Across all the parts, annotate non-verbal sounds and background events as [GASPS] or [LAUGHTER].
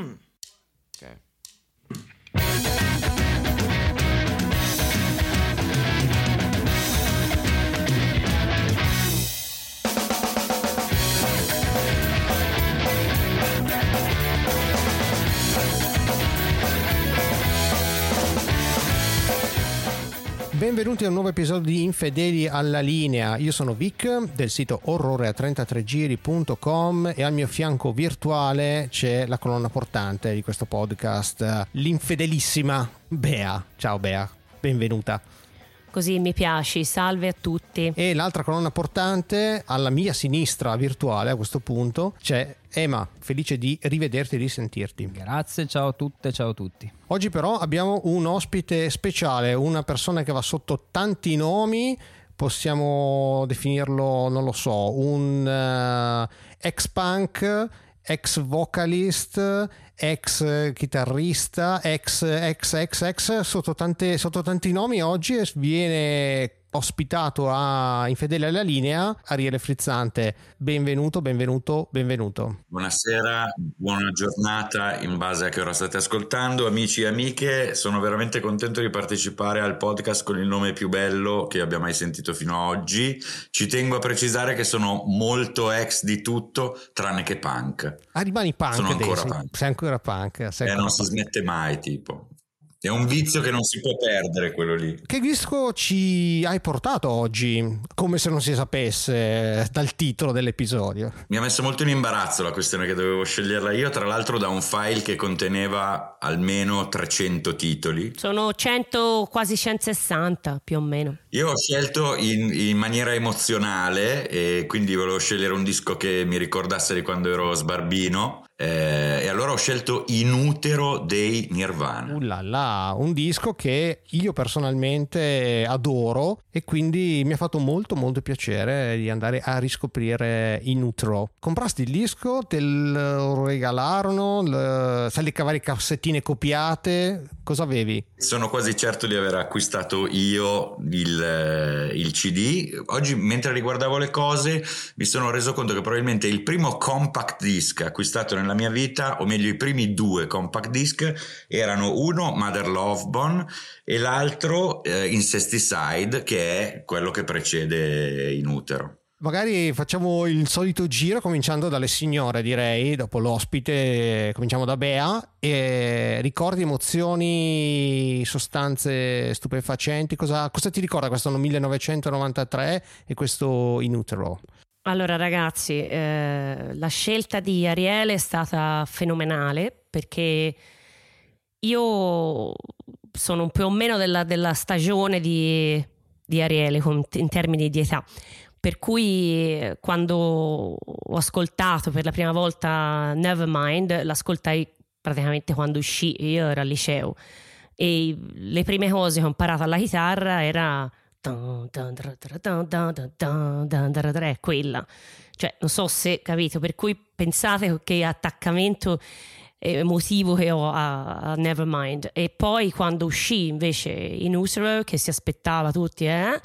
ok. Benvenuti a un nuovo episodio di Infedeli alla linea. Io sono Vic del sito orrore33giri.com e al mio fianco virtuale c'è la colonna portante di questo podcast, l'infedelissima Bea. Ciao Bea, benvenuta. Così mi piaci, salve a tutti. E l'altra colonna portante alla mia sinistra virtuale a questo punto c'è Ema, felice di rivederti e di sentirti. Grazie, ciao a tutte, ciao a tutti. Oggi però abbiamo un ospite speciale, una persona che va sotto tanti nomi, possiamo definirlo, non lo so, un uh, ex punk, ex vocalist, ex chitarrista, ex ex ex ex sotto, tante, sotto tanti nomi oggi viene ospitato a Infedele alla linea Ariele Frizzante. Benvenuto, benvenuto, benvenuto. Buonasera, buona giornata in base a che ora state ascoltando. Amici e amiche, sono veramente contento di partecipare al podcast con il nome più bello che abbia mai sentito fino ad oggi. Ci tengo a precisare che sono molto ex di tutto, tranne che punk. Ah, rimani punk sono ancora punk. Sei ancora punk. Sei eh, ancora non punk. si smette mai, tipo. È un vizio che non si può perdere quello lì. Che disco ci hai portato oggi? Come se non si sapesse dal titolo dell'episodio. Mi ha messo molto in imbarazzo la questione che dovevo sceglierla io, tra l'altro da un file che conteneva almeno 300 titoli. Sono 100, quasi 160 più o meno. Io ho scelto in, in maniera emozionale e quindi volevo scegliere un disco che mi ricordasse di quando ero sbarbino. Eh, e allora ho scelto In utero dei Nirvana. Uh là là, un disco che io personalmente adoro e quindi mi ha fatto molto molto piacere di andare a riscoprire In utero. Comprasti il disco, te lo regalarono, sai le cavare cassettine copiate, cosa avevi? Sono quasi certo di aver acquistato io il, eh, il CD. Oggi, mentre riguardavo le cose, mi sono reso conto che probabilmente il primo compact disc acquistato nella mia vita, o meglio i primi due compact disc, erano uno Mother Love Bone e l'altro eh, Incesticide, che è quello che precede In utero. Magari facciamo il solito giro cominciando dalle signore direi, dopo l'ospite cominciamo da Bea e ricordi emozioni, sostanze stupefacenti, cosa, cosa ti ricorda questo anno 1993 e questo in utero? Allora ragazzi, eh, la scelta di Ariele è stata fenomenale perché io sono più o meno della, della stagione di, di Ariele in termini di età. Per cui quando ho ascoltato per la prima volta Nevermind, l'ascoltai praticamente quando uscì, io ero al liceo e le prime cose che ho imparato alla chitarra era è quella. Cioè, non so se capito, per cui pensate che attaccamento emotivo che ho a, Nevermind. E poi quando uscì invece in Usero, che si aspettava tutti, eh,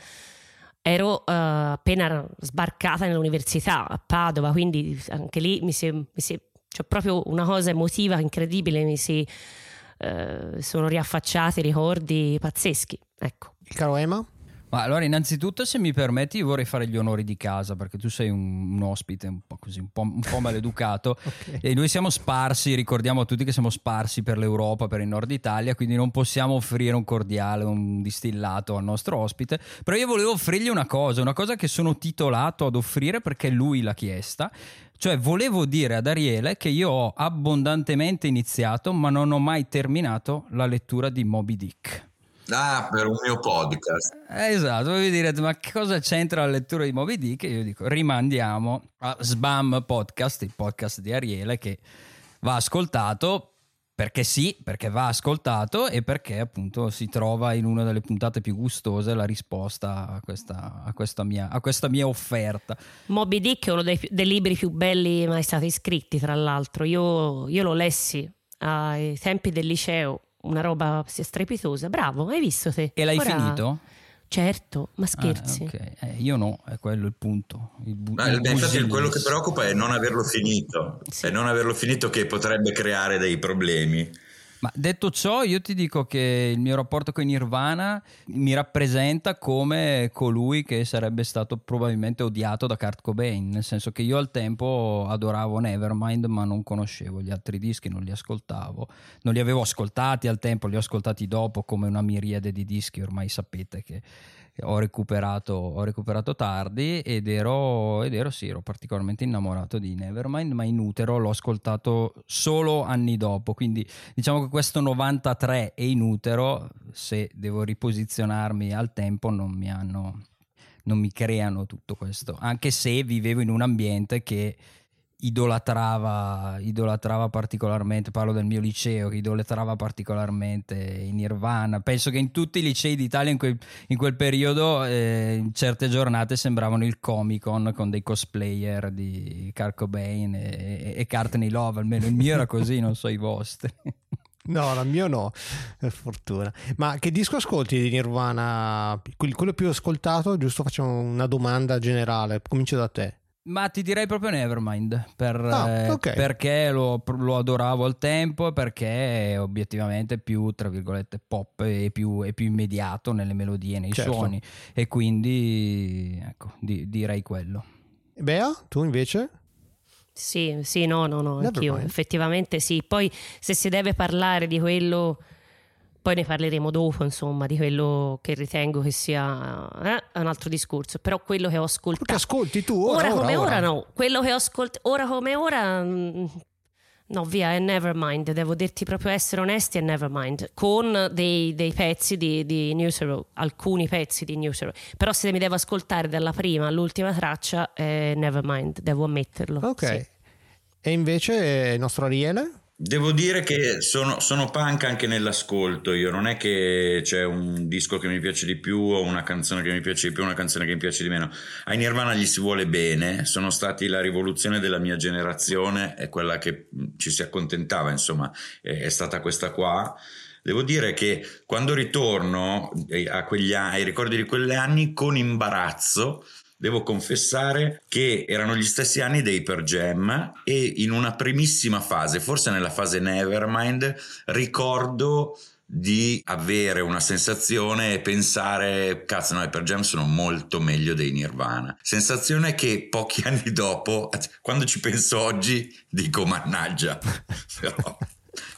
ero uh, appena sbarcata nell'università a Padova, quindi anche lì mi si, mi si c'è proprio una cosa emotiva incredibile, mi si uh, sono riaffacciati ricordi pazzeschi. Ecco. Il caro Ema? Ma allora, innanzitutto, se mi permetti, io vorrei fare gli onori di casa perché tu sei un, un ospite un po' così, un po', un po maleducato. [LAUGHS] okay. E noi siamo sparsi, ricordiamo a tutti che siamo sparsi per l'Europa, per il nord Italia, quindi non possiamo offrire un cordiale, un distillato al nostro ospite. Però io volevo offrirgli una cosa, una cosa che sono titolato ad offrire perché lui l'ha chiesta. Cioè, volevo dire ad Ariele che io ho abbondantemente iniziato, ma non ho mai terminato la lettura di Moby Dick. Ah, per un mio podcast. Esatto, voi direte, ma che cosa c'entra la lettura di Moby Dick? Io dico, rimandiamo a Sbam Podcast, il podcast di Ariele che va ascoltato perché sì, perché va ascoltato e perché appunto si trova in una delle puntate più gustose la risposta a questa, a questa, mia, a questa mia, offerta. Moby Dick è uno dei, dei, libri più belli mai stati scritti, tra l'altro. Io, io lo lessi ai tempi del liceo una roba strepitosa. Bravo, hai visto te? E l'hai Ora, finito? Certo, ma scherzi. Ah, okay. eh, io no, è quello il punto. Il bu- Ma, il infatti quello che preoccupa è non averlo finito, Sì. è non averlo finito che potrebbe creare dei problemi. Ma detto ciò, io ti dico che il mio rapporto con Nirvana mi rappresenta come colui che sarebbe stato probabilmente odiato da Kurt Cobain, nel senso che io al tempo adoravo Nevermind, ma non conoscevo gli altri dischi, non li ascoltavo, non li avevo ascoltati al tempo, li ho ascoltati dopo come una miriade di dischi, ormai sapete che ho recuperato, ho recuperato tardi ed ero, ed ero, sì, ero particolarmente innamorato di Nevermind, ma in utero l'ho ascoltato solo anni dopo, quindi diciamo che questo 93 e in utero, se devo riposizionarmi al tempo, non mi hanno, non mi creano tutto questo, anche se vivevo in un ambiente che idolatrava, idolatrava particolarmente, parlo del mio liceo, che idolatrava particolarmente in Nirvana. Penso che in tutti i licei d'Italia in quel, in quel periodo, eh, certe giornate, sembravano il Comic Con con dei cosplayer di Kurt Cobain e, e Courtney Love, almeno il mio era così, non so i vostri. [LAUGHS] No, il mio no, per fortuna. Ma che disco ascolti di Nirvana? Quello più ascoltato, giusto facciamo una domanda generale, comincio da te. Ma ti direi proprio Nevermind per, Ah, eh, ok. perché lo, lo adoravo al tempo e perché è obiettivamente più tra virgolette pop e più, e più immediato nelle melodie, nei Certo. suoni e quindi ecco di- direi quello. Bea, tu invece? Sì, sì, no, no, no, Never anch'io mind. effettivamente sì. Poi se si deve parlare di quello, poi ne parleremo dopo, insomma, di quello che ritengo che sia eh, un altro discorso. Però quello che ho Perché ascoltato ascolti tu ora, ora, come ora, ora. no, quello che ho ascoltato ora come ora mm, no, via, è Nevermind, devo dirti proprio essere onesti, è Nevermind, con dei, dei pezzi di, di New Zero, alcuni pezzi di New Zero. Però se mi devo ascoltare dalla prima all'ultima traccia è Nevermind, devo ammetterlo. Ok. sì. E invece il nostro Ariele? Devo dire che sono, sono punk anche nell'ascolto, io non è che c'è un disco che mi piace di più o una canzone che mi piace di più o una canzone che mi piace di meno. Ai Nirvana gli si vuole bene, sono stati la rivoluzione della mia generazione, è quella che mh, ci si accontentava, insomma, è, è stata questa qua. Devo dire che quando ritorno eh, a quegli ai ricordi di quegli anni con imbarazzo, devo confessare che erano gli stessi anni dei Per Jam e in una primissima fase, forse nella fase Nevermind, ricordo di avere una sensazione e pensare cazzo no i Per Jam sono molto meglio dei Nirvana sensazione che pochi [LAUGHS] anni dopo quando ci penso oggi dico mannaggia [LAUGHS] però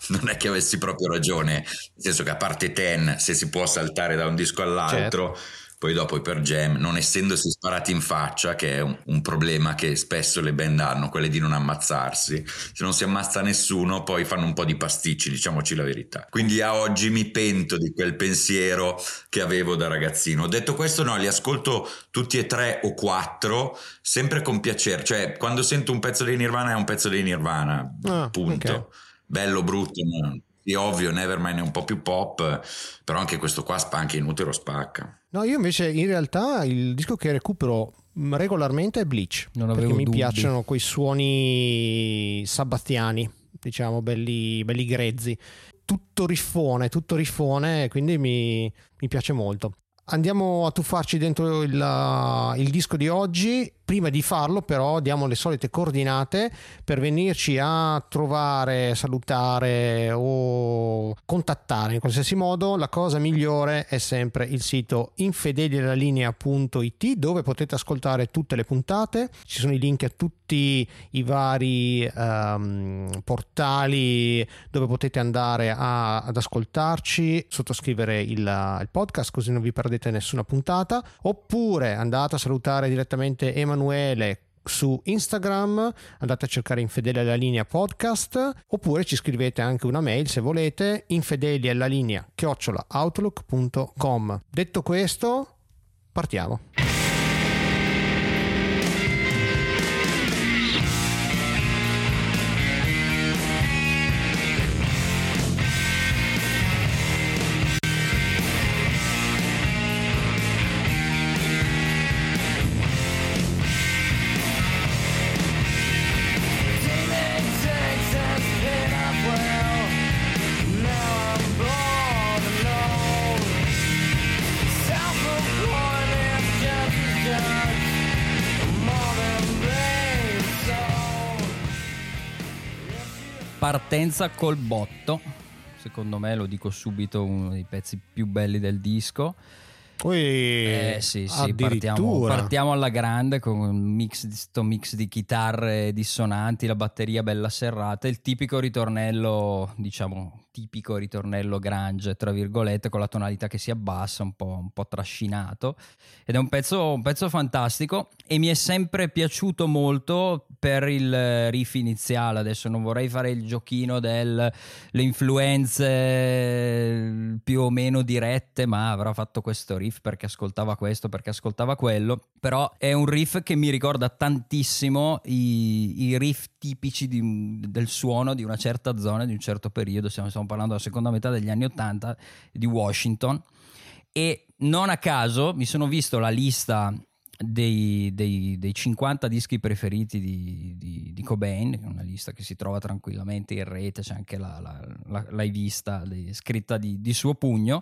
non è che avessi proprio ragione nel senso che a parte Ten se si può saltare da un disco all'altro poi dopo i Per Jam, non essendosi sparati in faccia, che è un, un problema che spesso le band hanno, quelle di non ammazzarsi. Se non si ammazza nessuno, poi fanno un po' di pasticci, diciamoci la verità. Quindi a oggi mi pento di quel pensiero che avevo da ragazzino. Detto questo, no, li ascolto tutti e tre o quattro, sempre con piacere. Cioè, quando sento un pezzo dei Nirvana è un pezzo dei Nirvana, Ah, punto. ok. Bello, brutto, no? Sì, ovvio, Nevermind è un po' più pop, però anche questo qua spa- anche in utero spacca. No, io invece in realtà il disco che recupero mh, regolarmente è Bleach. Non perché mi dubbi. piacciono quei suoni sabbattiani, diciamo, belli, belli grezzi. Tutto riffone, tutto riffone, quindi mi, mi piace molto. Andiamo a tuffarci dentro il, il disco di oggi. Prima di farlo, però, diamo le solite coordinate per venirci a trovare, salutare o contattare in qualsiasi modo. La cosa migliore è sempre il sito infedelialalinea.it dove potete ascoltare tutte le puntate. Ci sono i link a tutti i vari ehm, portali dove potete andare a- ad ascoltarci, sottoscrivere il, il podcast così non vi perdete nessuna puntata. Oppure andate a salutare direttamente Emanuele su Instagram, andate a cercare Infedeli alla linea podcast oppure ci scrivete anche una mail se volete infedeli alla linea chiocciolaoutlook.com. Detto questo, partiamo. Partenza col botto. Secondo me, lo dico subito, uno dei pezzi più belli del disco. Poi Eh sì, sì, partiamo, partiamo alla grande con un mix, di- sto mix di chitarre dissonanti, la batteria bella serrata, il tipico ritornello, diciamo, tipico ritornello grunge, tra virgolette, con la tonalità che si abbassa, un po', un po' trascinato. Ed è un pezzo, un pezzo fantastico e mi è sempre piaciuto molto per il riff iniziale. Adesso non vorrei fare il giochino delle influenze più o meno dirette, ma avrà fatto questo riff perché ascoltava questo, perché ascoltava quello. Però è un riff che mi ricorda tantissimo i, i riff tipici di- del suono di una certa zona, di un certo periodo. Stiamo, stiamo parlando della seconda metà degli anni Ottanta di Washington. E non a caso mi sono visto la lista dei, dei- dei 50 dischi preferiti di, di- di Cobain, una lista che si trova tranquillamente in rete, c'è anche la, la- la- l'hai vista scritta di, di suo pugno.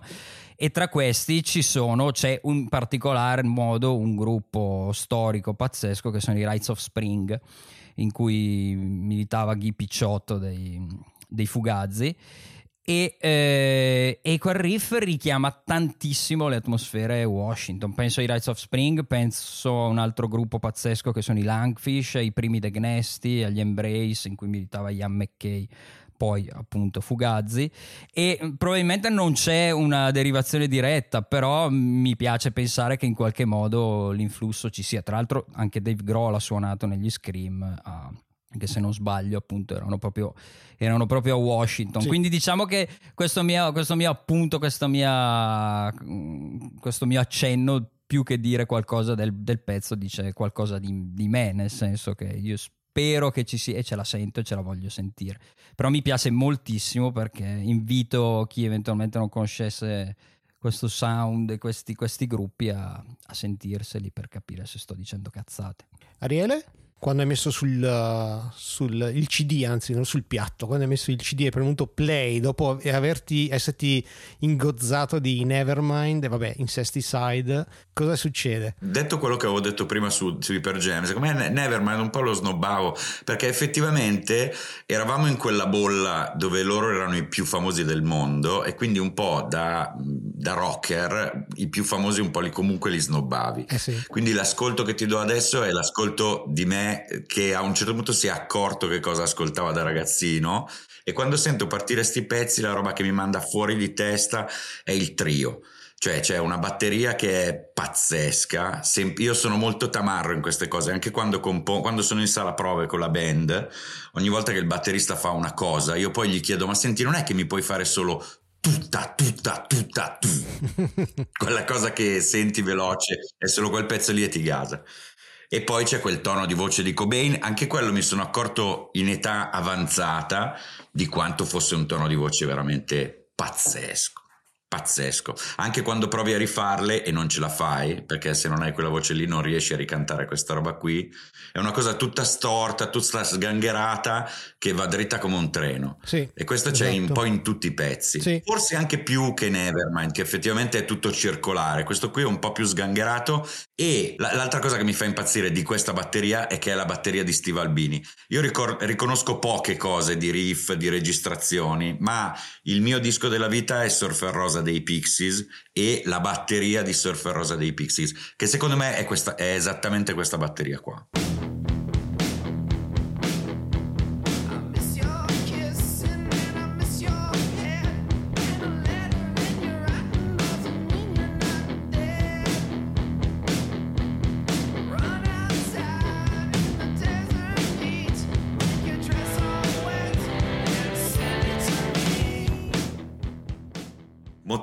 E tra questi ci sono, c'è in particolare modo un gruppo storico pazzesco che sono i Rights of Spring in cui militava Guy Picciotto dei, dei Fugazzi e, eh, e quel riff richiama tantissimo le atmosfere Washington. Penso ai Rights of Spring, penso a un altro gruppo pazzesco che sono i Langfish, ai primi The Gnesti, agli Embrace in cui militava Ian McKay, poi appunto Fugazzi. E mm, probabilmente non c'è una derivazione diretta, però mi piace pensare che in qualche modo l'influsso ci sia. Tra l'altro anche Dave Grohl ha suonato negli Scream. a- che se non sbaglio appunto erano proprio, erano proprio a Washington Sì. quindi diciamo che questo mio, questo mio appunto questo mio, mm, questo mio accenno più che dire qualcosa del, del pezzo dice qualcosa di, di me nel senso che io spero che ci sia e ce la sento e ce la voglio sentire però mi piace moltissimo perché invito chi eventualmente non conoscesse questo sound e questi, questi gruppi a, a sentirseli per capire se sto dicendo cazzate Ariele? Quando hai messo sul, sul il CD, anzi non sul piatto, quando hai messo il CD e premuto play dopo averti, esserti ingozzato di Nevermind e vabbè, Incesticide, cosa succede? Detto quello che avevo detto prima su, su Hyper Jam, secondo me Nevermind un po' lo snobbavo perché effettivamente eravamo in quella bolla dove loro erano i più famosi del mondo e quindi un po' da, da rocker i più famosi un po' li comunque li snobbavi. Eh sì. Quindi l'ascolto che ti do adesso è l'ascolto di me che a un certo punto si è accorto che cosa ascoltava da ragazzino e quando sento partire sti pezzi la roba che mi manda fuori di testa è il trio. Cioè c'è una batteria che è pazzesca, io sono molto tamarro in queste cose, anche quando, compo- quando sono in sala prove con la band, ogni volta che il batterista fa una cosa, io poi gli chiedo ma senti non è che mi puoi fare solo tutta, tutta, tutta, tu. [LAUGHS] Quella cosa che senti veloce è solo quel pezzo lì e ti gasa. E poi c'è quel tono di voce di Cobain, anche quello mi sono accorto in età avanzata di quanto fosse un tono di voce veramente pazzesco. Pazzesco, anche quando provi a rifarle e non ce la fai, perché se non hai quella voce lì non riesci a ricantare questa roba qui. È una cosa tutta storta, tutta sgangherata che va dritta come un treno. Sì, E questo c'è un esatto. po' in tutti i pezzi. Sì. Forse anche più che Nevermind, che effettivamente è tutto circolare. Questo qui è un po' più sgangherato. E la- l'altra cosa che mi fa impazzire di questa batteria è che è la batteria di Steve Albini. Io ricor- riconosco poche cose di riff, di registrazioni, ma il mio disco della vita è Surfer Rosa dei Pixies e la batteria di Surfer Rosa dei Pixies, che secondo me è, questa- è esattamente questa batteria qua.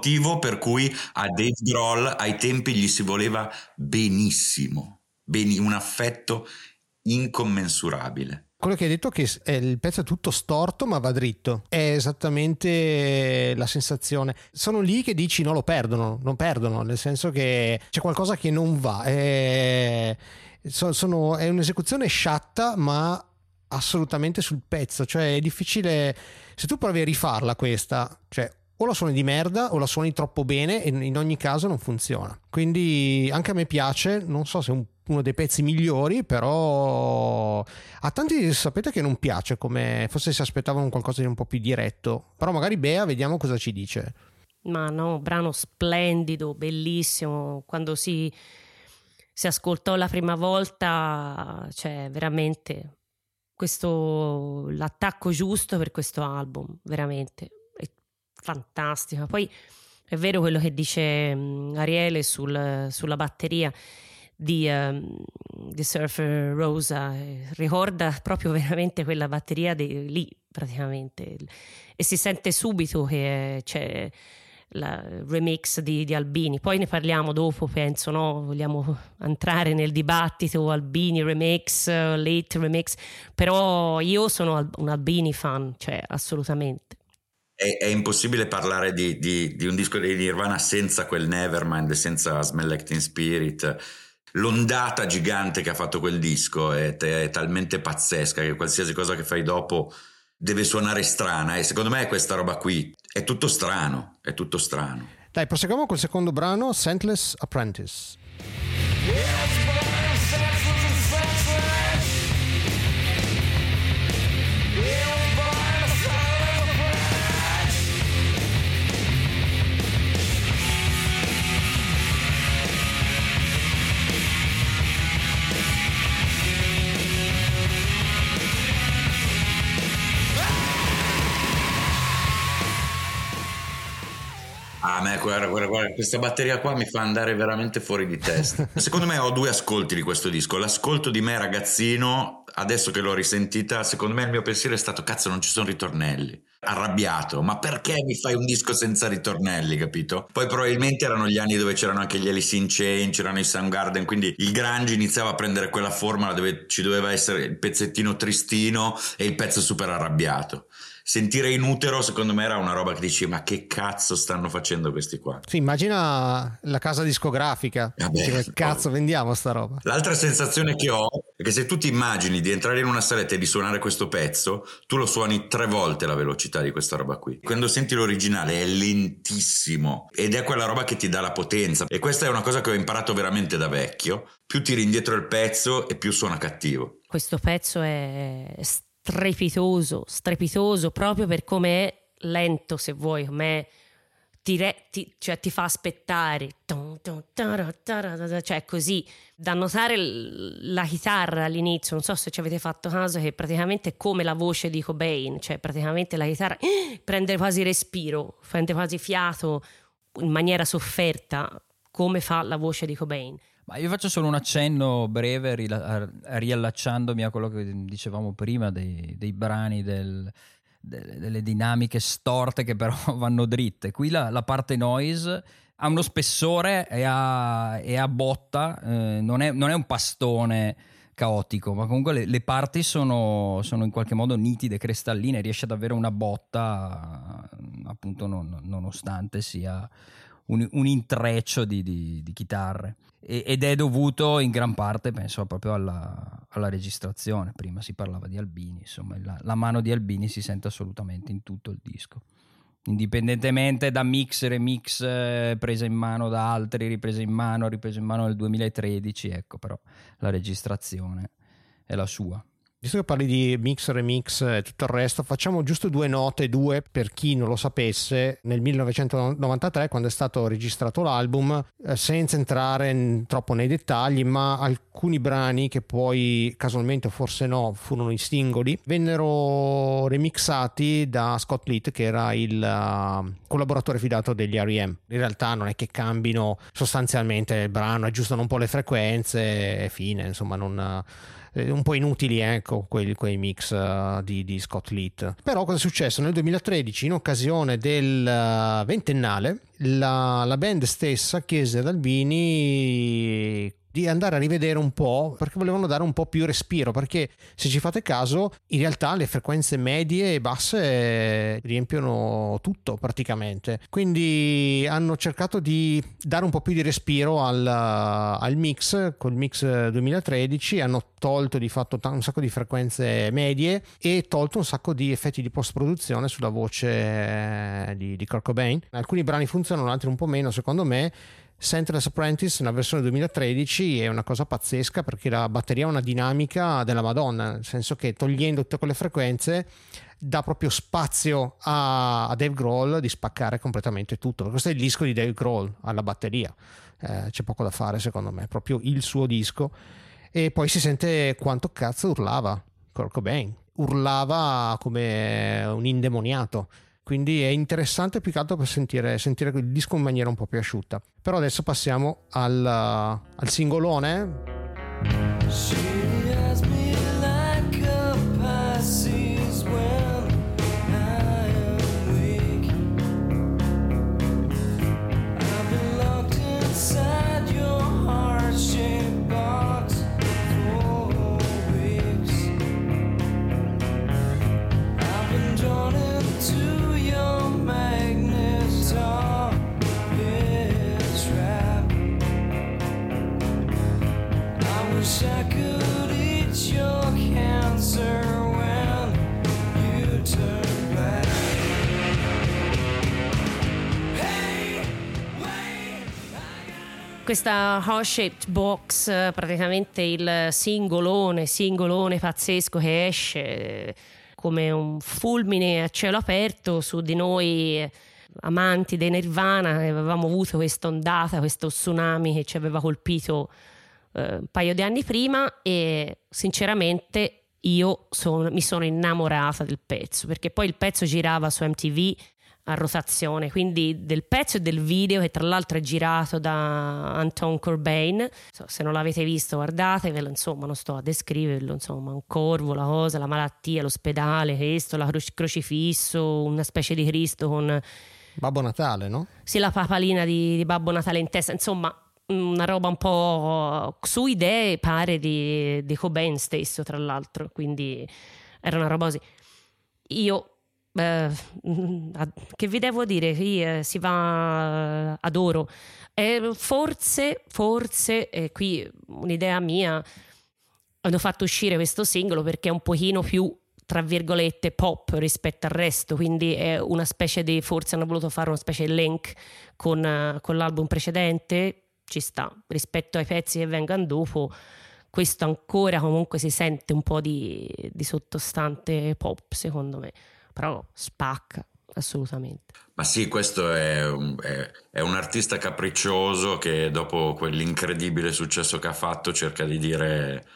Motivo per cui a Dave Grohl ai tempi gli si voleva benissimo, beni- un affetto incommensurabile. Quello che hai detto è che è- il pezzo è tutto storto ma va dritto. È esattamente la sensazione. Sono lì che dici no lo perdono, non perdono, nel senso che c'è qualcosa che non va. È, so- sono- è un'esecuzione sciatta ma assolutamente sul pezzo. Cioè è difficile... Se tu provi a rifarla questa, cioè o la suoni di merda o la suoni troppo bene e in ogni caso non funziona. Quindi anche a me piace, non so se è un- uno dei pezzi migliori, però a tanti sapete che non piace, come forse si aspettavano qualcosa di un po' più diretto. Però magari Bea, vediamo cosa ci dice. Ma no, brano splendido, bellissimo. Quando si, si ascoltò la prima volta, cioè veramente questo l'attacco giusto per questo album, veramente è fantastico. Poi è vero quello che dice mm, Ariele sul- sulla batteria di, ehm, di Surfer Rosa, eh, ricorda proprio veramente quella batteria di, lì praticamente e si sente subito che c'è la remix di, di Albini. Poi ne parliamo dopo, penso, no? Vogliamo entrare nel dibattito Albini remix, eh, late remix, però io sono un Albini fan, cioè assolutamente. È, è impossibile parlare di, di- di un disco di Nirvana senza quel Nevermind, senza Smell Like Teen Spirit. L'ondata gigante che ha fatto quel disco è, è talmente pazzesca che qualsiasi cosa che fai dopo deve suonare strana e secondo me questa roba qui è tutto strano, è tutto strano. Dai, proseguiamo col secondo brano, Scentless Apprentice. Ah, me, guarda, guarda, guarda, questa batteria qua mi fa andare veramente fuori di testa. [LAUGHS] secondo me ho due ascolti di questo disco. L'ascolto di me ragazzino, adesso che l'ho risentita, secondo me il mio pensiero è stato cazzo non ci sono ritornelli. Arrabbiato, ma perché mi fai un disco senza ritornelli, capito? Poi probabilmente erano gli anni dove c'erano anche gli Alice in Chain, c'erano i Soundgarden, quindi il grunge iniziava a prendere quella formula dove ci doveva essere il pezzettino tristino e il pezzo super arrabbiato. Sentire in utero, secondo me, era una roba che dici: Ma che cazzo stanno facendo questi qua? Sì, immagina la casa discografica. Vabbè, Dici, che sì, cazzo vendiamo sta roba? L'altra sensazione che ho è che se tu ti immagini di entrare in una saletta e di suonare questo pezzo, tu lo suoni tre volte la velocità di questa roba qui. Quando senti l'originale è lentissimo ed è quella roba che ti dà la potenza. E questa è una cosa che ho imparato veramente da vecchio. Più tiri indietro il pezzo e più suona cattivo. Questo pezzo è strepitoso, strepitoso proprio per come è lento, se vuoi, come ti, re- ti- cioè, ti fa aspettare, cioè così, da notare la chitarra all'inizio, non so se ci avete fatto caso, che praticamente è come la voce di Cobain, cioè praticamente la chitarra [GASPS] prende quasi respiro, prende quasi fiato in maniera sofferta, come fa la voce di Cobain. Ma io faccio solo un accenno breve rila- riallacciandomi a quello che dicevamo prima dei, dei brani del- de- delle dinamiche storte che però [LAUGHS] vanno dritte. Qui la, la parte noise ha uno spessore e ha, e ha botta, eh, non, è, non è un pastone caotico, ma comunque le, le parti sono, sono in qualche modo nitide, cristalline, riesce ad avere una botta appunto non- nonostante sia un, un intreccio di, di- di chitarre. E- ed è dovuto in gran parte penso proprio alla, alla registrazione. Prima si parlava di Albini insomma la, la mano di Albini si sente assolutamente in tutto il disco. Indipendentemente da mix remix eh, in mano da altri riprese in mano riprese in mano nel 2013 ecco però la registrazione è la sua Visto che parli di mix, remix e tutto il resto, facciamo giusto due note, due per chi non lo sapesse, nel 1993 quando è stato registrato l'album, eh, senza entrare in- troppo nei dettagli, ma alcuni brani che poi casualmente o forse no, furono i singoli, vennero remixati da Scott Litt che era il eh, collaboratore fidato degli R.E.M. In realtà non è che cambino sostanzialmente il brano, aggiustano un po' le frequenze e fine, insomma non eh, un po' inutili ecco quei, quei mix eh, di, di Scott Litt però cosa è successo? Nel 2013 in occasione del eh, ventennale la, la band stessa chiese ad Albini di andare a rivedere un po' perché volevano dare un po' più respiro perché se ci fate caso in realtà le frequenze medie e basse riempiono tutto praticamente. Quindi hanno cercato di dare un po' più di respiro al, al mix col mix 2013 hanno tolto di fatto un sacco di frequenze medie e tolto un sacco di effetti di post produzione sulla voce di, di Kurt Cobain. Alcuni brani funzionano altri un po' meno secondo me Sentinel's Apprentice nella versione 2013 è una cosa pazzesca perché la batteria ha una dinamica della Madonna, nel senso che togliendo tutte quelle frequenze dà proprio spazio a, a Dave Grohl di spaccare completamente tutto. Questo è il disco di Dave Grohl alla batteria, eh, c'è poco da fare secondo me, è proprio il suo disco. E poi si sente quanto cazzo urlava Kurt Cobain, urlava come un indemoniato quindi è interessante più che altro per sentire, sentire il disco in maniera un po' più asciutta. Però adesso passiamo al, al singolone. She Questa heart-shaped box, praticamente il singolone, singolone pazzesco che esce eh, come un fulmine a cielo aperto su di noi eh, amanti dei Nirvana, avevamo avuto questa ondata, questo tsunami che ci aveva colpito eh, un paio di anni prima e sinceramente io sono- mi sono innamorata del pezzo perché poi il pezzo girava su MTV a rotazione, quindi del pezzo e del video che tra l'altro è girato da Anton Corbijn. So, se non l'avete visto guardatevelo, insomma non sto a descriverlo, insomma un corvo, la cosa, la malattia, l'ospedale, questo, la cro- crocifisso, una specie di Cristo con Babbo Natale, no? sì, la papalina di, di Babbo Natale in testa, insomma una roba un po' su idee pare di, di Cobain stesso tra l'altro, quindi era una roba così. Io eh, che vi devo dire? Io, eh, si va adoro. Eh, forse, forse, eh, qui un'idea mia, hanno fatto uscire questo singolo perché è un pochino più tra virgolette pop rispetto al resto quindi è una specie di forse hanno voluto fare una specie di link con, eh, con l'album precedente ci sta rispetto ai pezzi che vengano dopo questo ancora comunque si sente un po' di, di sottostante pop secondo me però spacca assolutamente Ma sì, questo è un, è- è un artista capriccioso che dopo quell'incredibile successo che ha fatto cerca di dire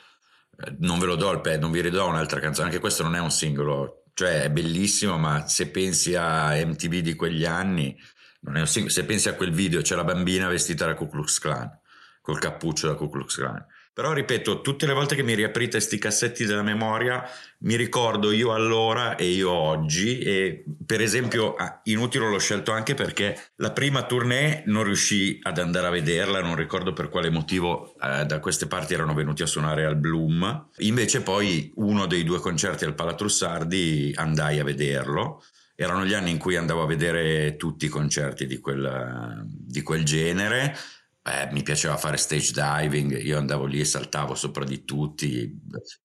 eh, non ve lo do il pezzo, non vi ridò un'altra canzone. Anche questo non è un singolo, cioè è bellissimo, ma se pensi a MTV di quegli anni, non è un singolo. Se pensi a quel video c'è la bambina vestita da Ku Klux Klan, col cappuccio da Ku Klux Klan. Però ripeto, tutte le volte che mi riaprite sti cassetti della memoria, mi ricordo io allora e io oggi. E per esempio, Inutile l'ho scelto anche perché la prima tournée non riuscii ad andare a vederla, non ricordo per quale motivo eh, da queste parti erano venuti a suonare al Bloom. Invece, poi uno dei due concerti al Palatrussardi andai a vederlo. Erano gli anni in cui andavo a vedere tutti i concerti di quel, di quel genere. Eh, mi piaceva fare stage diving, io andavo lì e saltavo sopra di tutti.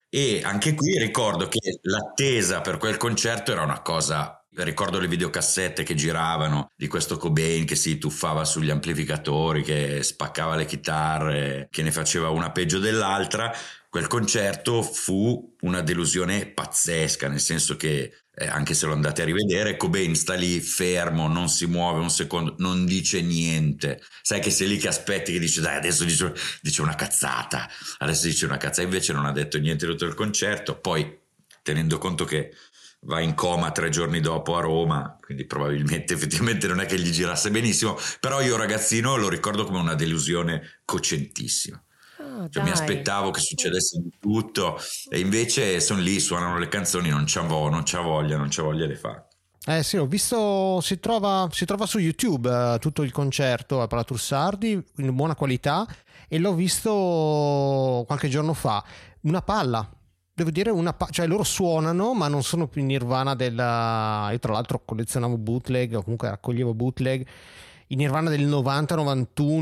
E anche qui ricordo che l'attesa per quel concerto era una cosa. Ricordo le videocassette che giravano di questo Cobain che si tuffava sugli amplificatori, che spaccava le chitarre, che ne faceva una peggio dell'altra. Quel concerto fu una delusione pazzesca, nel senso che eh, anche se lo andate a rivedere, Cobain sta lì fermo, non si muove un secondo, non dice niente. Sai che sei lì che aspetti, che dice dai adesso dice, dice una cazzata, adesso dice una cazzata, invece non ha detto niente tutto il concerto. Poi, tenendo conto che va in coma tre giorni dopo a Roma, quindi probabilmente [LAUGHS] effettivamente non è che gli girasse benissimo, però io ragazzino lo ricordo come una delusione cocentissima. Ah, Cioè, mi aspettavo che succedesse di tutto e invece sono lì, suonano le canzoni, non c'ha, vo- non c'ha voglia, non c'ha voglia di fare. Eh sì, ho visto, si trova, si trova su YouTube eh, tutto il concerto a Palatursardi in buona qualità e l'ho visto qualche giorno fa. Una palla, devo dire una palla, cioè loro suonano ma non sono più in nirvana della... Io tra l'altro collezionavo bootleg o comunque raccoglievo bootleg. In Nirvana del 90-91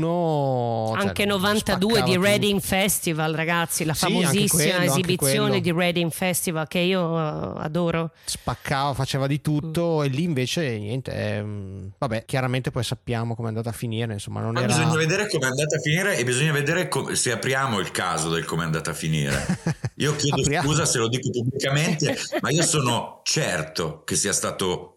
cioè, Anche 92 di Reading Festival, ragazzi, la Sì, famosissima quello, esibizione di Reading Festival che io eh, adoro. spaccava, faceva di tutto e lì invece niente, ehm, vabbè, chiaramente poi sappiamo come è andata a finire, insomma, non Ma era bisogna vedere come è andata a finire e bisogna vedere co- se apriamo il caso del come è andata a finire. [LAUGHS] Io chiedo scusa se lo dico pubblicamente, ma io sono certo che sia stato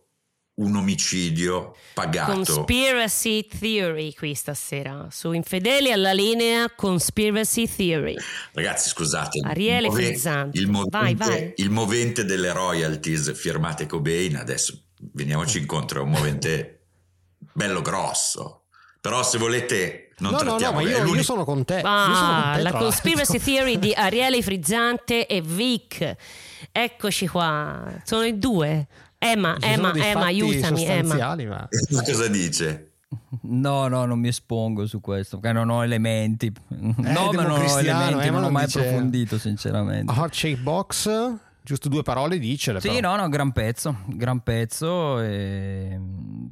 un omicidio pagato. Conspiracy Theory qui stasera. Su Infedeli alla linea Conspiracy Theory. Ragazzi, scusate. Ariele il move- Frizzante. Il movente, Vai, vai. il movente delle royalties firmate Cobain, adesso veniamoci incontro, è un movente bello grosso. Però se volete non No, no, no, trattiamo ma io, io sono con te. io sono con Ah, te, la conspiracy l'altro. theory di Ariele Frizzante e Vic. Eccoci qua. Sono i due. Emma, Ci Emma, Emma, aiutami, Emma. ma- Cosa dice? No, no, non mi espongo su questo, perché non ho elementi. no, ma non ho elementi, eh, non ho mai dice- approfondito, sinceramente. Heart Shake Box, giusto due parole dicele Sì, però. no, no, gran pezzo, gran pezzo. e-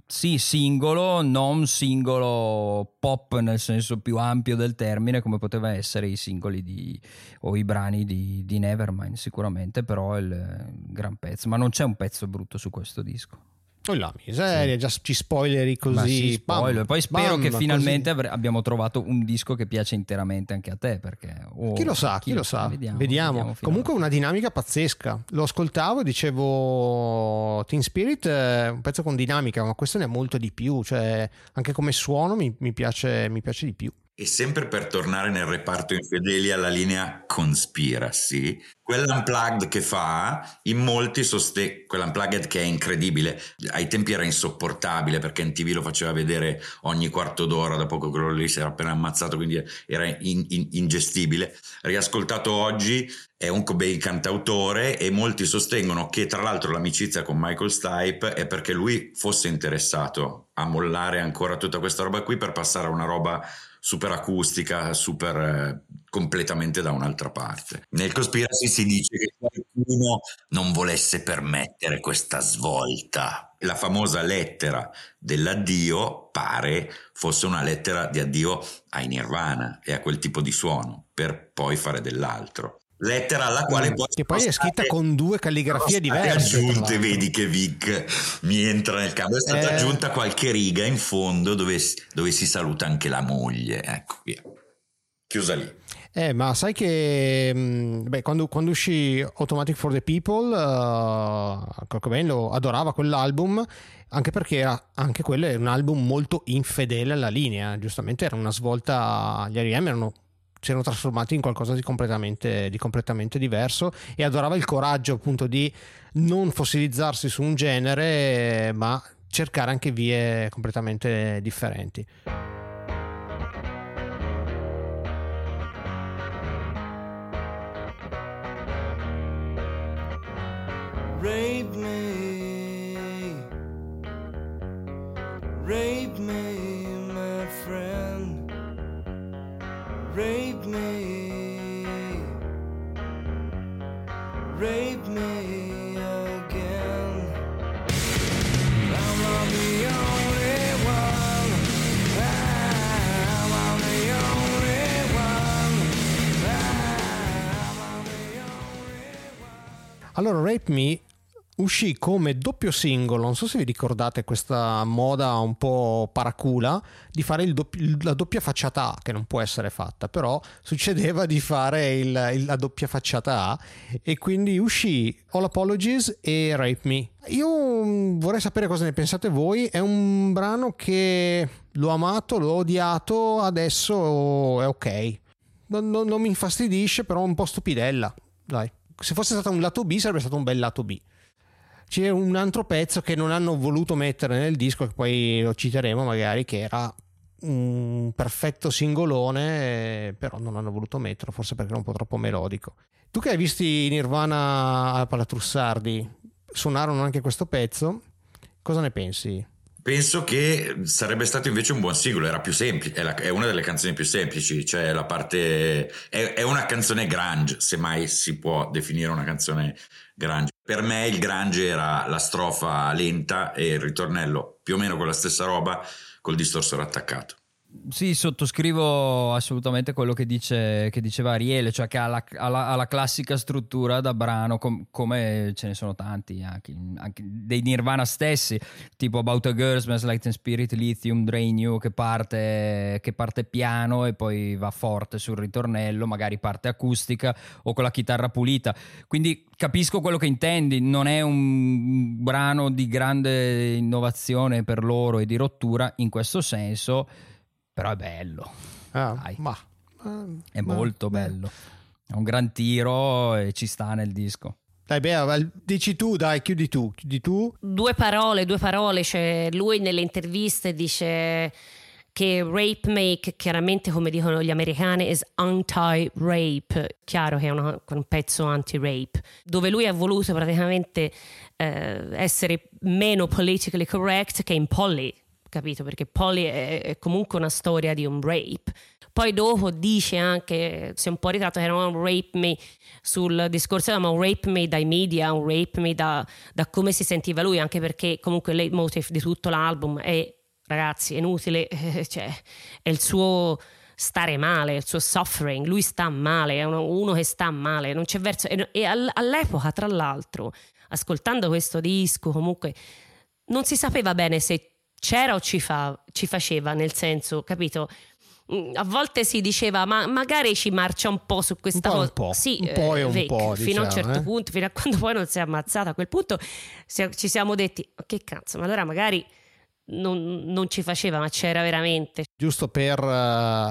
Sì, singolo, non singolo pop nel senso più ampio del termine, come poteva essere i singoli di, o i brani di, di Nevermind, sicuramente, però è il gran pezzo. Ma non c'è un pezzo brutto su questo disco. Oh, la miseria, già ci spoileri così. Sì, spoiler. Poi spero bam, che così. finalmente avre- abbiamo trovato un disco che piace interamente anche a te. Perché, oh, Chi lo sa, chi, lo sa, Vediamo. vediamo. vediamo Comunque una dinamica pazzesca. Lo ascoltavo e dicevo Teen Spirit è un pezzo con dinamica, ma questo ne ha molto di più, cioè anche come suono mi, mi piace, mi piace di più. E sempre per tornare nel reparto infedeli alla linea conspiracy, quell'unplugged che fa, in molti sostengono, quell'unplugged che è incredibile, ai tempi era insopportabile perché in tv lo faceva vedere ogni quarto d'ora, dopo che quello lì si era appena ammazzato, quindi era in- in- ingestibile. Riascoltato oggi è un Cobain cantautore e molti sostengono che tra l'altro l'amicizia con Michael Stipe è perché lui fosse interessato a mollare ancora tutta questa roba qui per passare a una roba super acustica, super eh, completamente da un'altra parte. Nel conspiracy si dice che qualcuno non volesse permettere questa svolta. La famosa lettera dell'addio pare fosse una lettera di addio ai Nirvana e a quel tipo di suono, per poi fare dell'altro. Lettera alla quale poi Che poi è scritta state- con due calligrafie diverse, aggiunte, vedi che Vic mi entra nel campo. È stata Eh. aggiunta qualche riga in fondo dove, dove si saluta anche la moglie. Ecco, via. Chiusa lì. Eh, ma sai che mh, beh, quando, quando uscì Automatic for the People, uh, Kurt Cobain lo adorava quell'album, anche perché era, anche quello è un album molto infedele alla linea. Giustamente era una svolta, gli R.E.M. erano erano trasformati in qualcosa di completamente, di completamente diverso e adorava il coraggio appunto di non fossilizzarsi su un genere ma cercare anche vie completamente differenti. Allora, Rape Me uscì come doppio singolo, non so se vi ricordate questa moda un po' paracula di fare il dopp- la doppia facciata A, che non può essere fatta, però succedeva di fare il- il- la doppia facciata A e quindi uscì All Apologies e Rape Me. Io mm, vorrei sapere cosa ne pensate voi, è un brano che l'ho amato, l'ho odiato, adesso è ok. Non, non- non mi infastidisce, però è un po' stupidella. Dai. Se fosse stato un lato B, sarebbe stato un bel lato B. C'è un altro pezzo che non hanno voluto mettere nel disco, che poi lo citeremo magari, che era un perfetto singolone, però non hanno voluto metterlo, forse perché era un po' troppo melodico. Tu che hai visto Nirvana a Palatrussardi, suonarono anche questo pezzo Cosa ne pensi? Penso che sarebbe stato invece un buon singolo, era più semplice, è, la- è una delle canzoni più semplici, cioè la parte... È, è una canzone grunge, se mai si può definire una canzone grunge. Per me il grunge era la strofa lenta e il ritornello più o meno con la stessa roba col distorsore attaccato. Sì, sottoscrivo assolutamente quello che, dice, che diceva Ariele, cioè che ha la, ha la- ha la classica struttura da brano, com- come ce ne sono tanti, anche, anche dei Nirvana stessi, tipo About a Girl, Smells Like Teen Spirit, Lithium, Drain You, che parte, che parte piano e poi va forte sul ritornello, magari parte acustica o con la chitarra pulita. Quindi capisco quello che intendi, non è un brano di grande innovazione per loro e di rottura in questo senso, però è bello, Ah, Dai. ma, è ma- molto bello. È un gran tiro e ci sta nel disco. Dai, Bea, dici tu, dai, chiudi tu, chiudi tu. Due parole, due parole, cioè lui nelle interviste dice che rape make, chiaramente come dicono gli americani, is anti-rape, chiaro che è una- un pezzo anti-rape, dove lui ha voluto praticamente eh, essere meno politically correct che in Polly, capito? Perché Polly è, è comunque una storia di un rape. Poi dopo dice anche, si è un po' ritratto che era un rape me sul discorso, ma un rape me dai media, un rape me da, da come si sentiva lui, anche perché comunque il leitmotiv di tutto l'album è, ragazzi, è inutile, [LAUGHS] cioè è il suo stare male, il suo suffering, lui sta male, è uno, uno che sta male, non c'è verso. E, e all- all'epoca, tra l'altro, ascoltando questo disco, comunque non si sapeva bene se c'era o ci, fa- ci faceva, nel senso, capito? Mm, A volte si diceva, ma magari ci marcia un po' su questa cosa. un po', Sì, un po' e eh, un Vic, po', fino a un diciamo, certo eh. punto, fino a quando poi non si è ammazzata. A quel punto ci siamo detti, "Ma che cazzo, ma allora magari non, non ci faceva, ma c'era veramente. giusto per eh,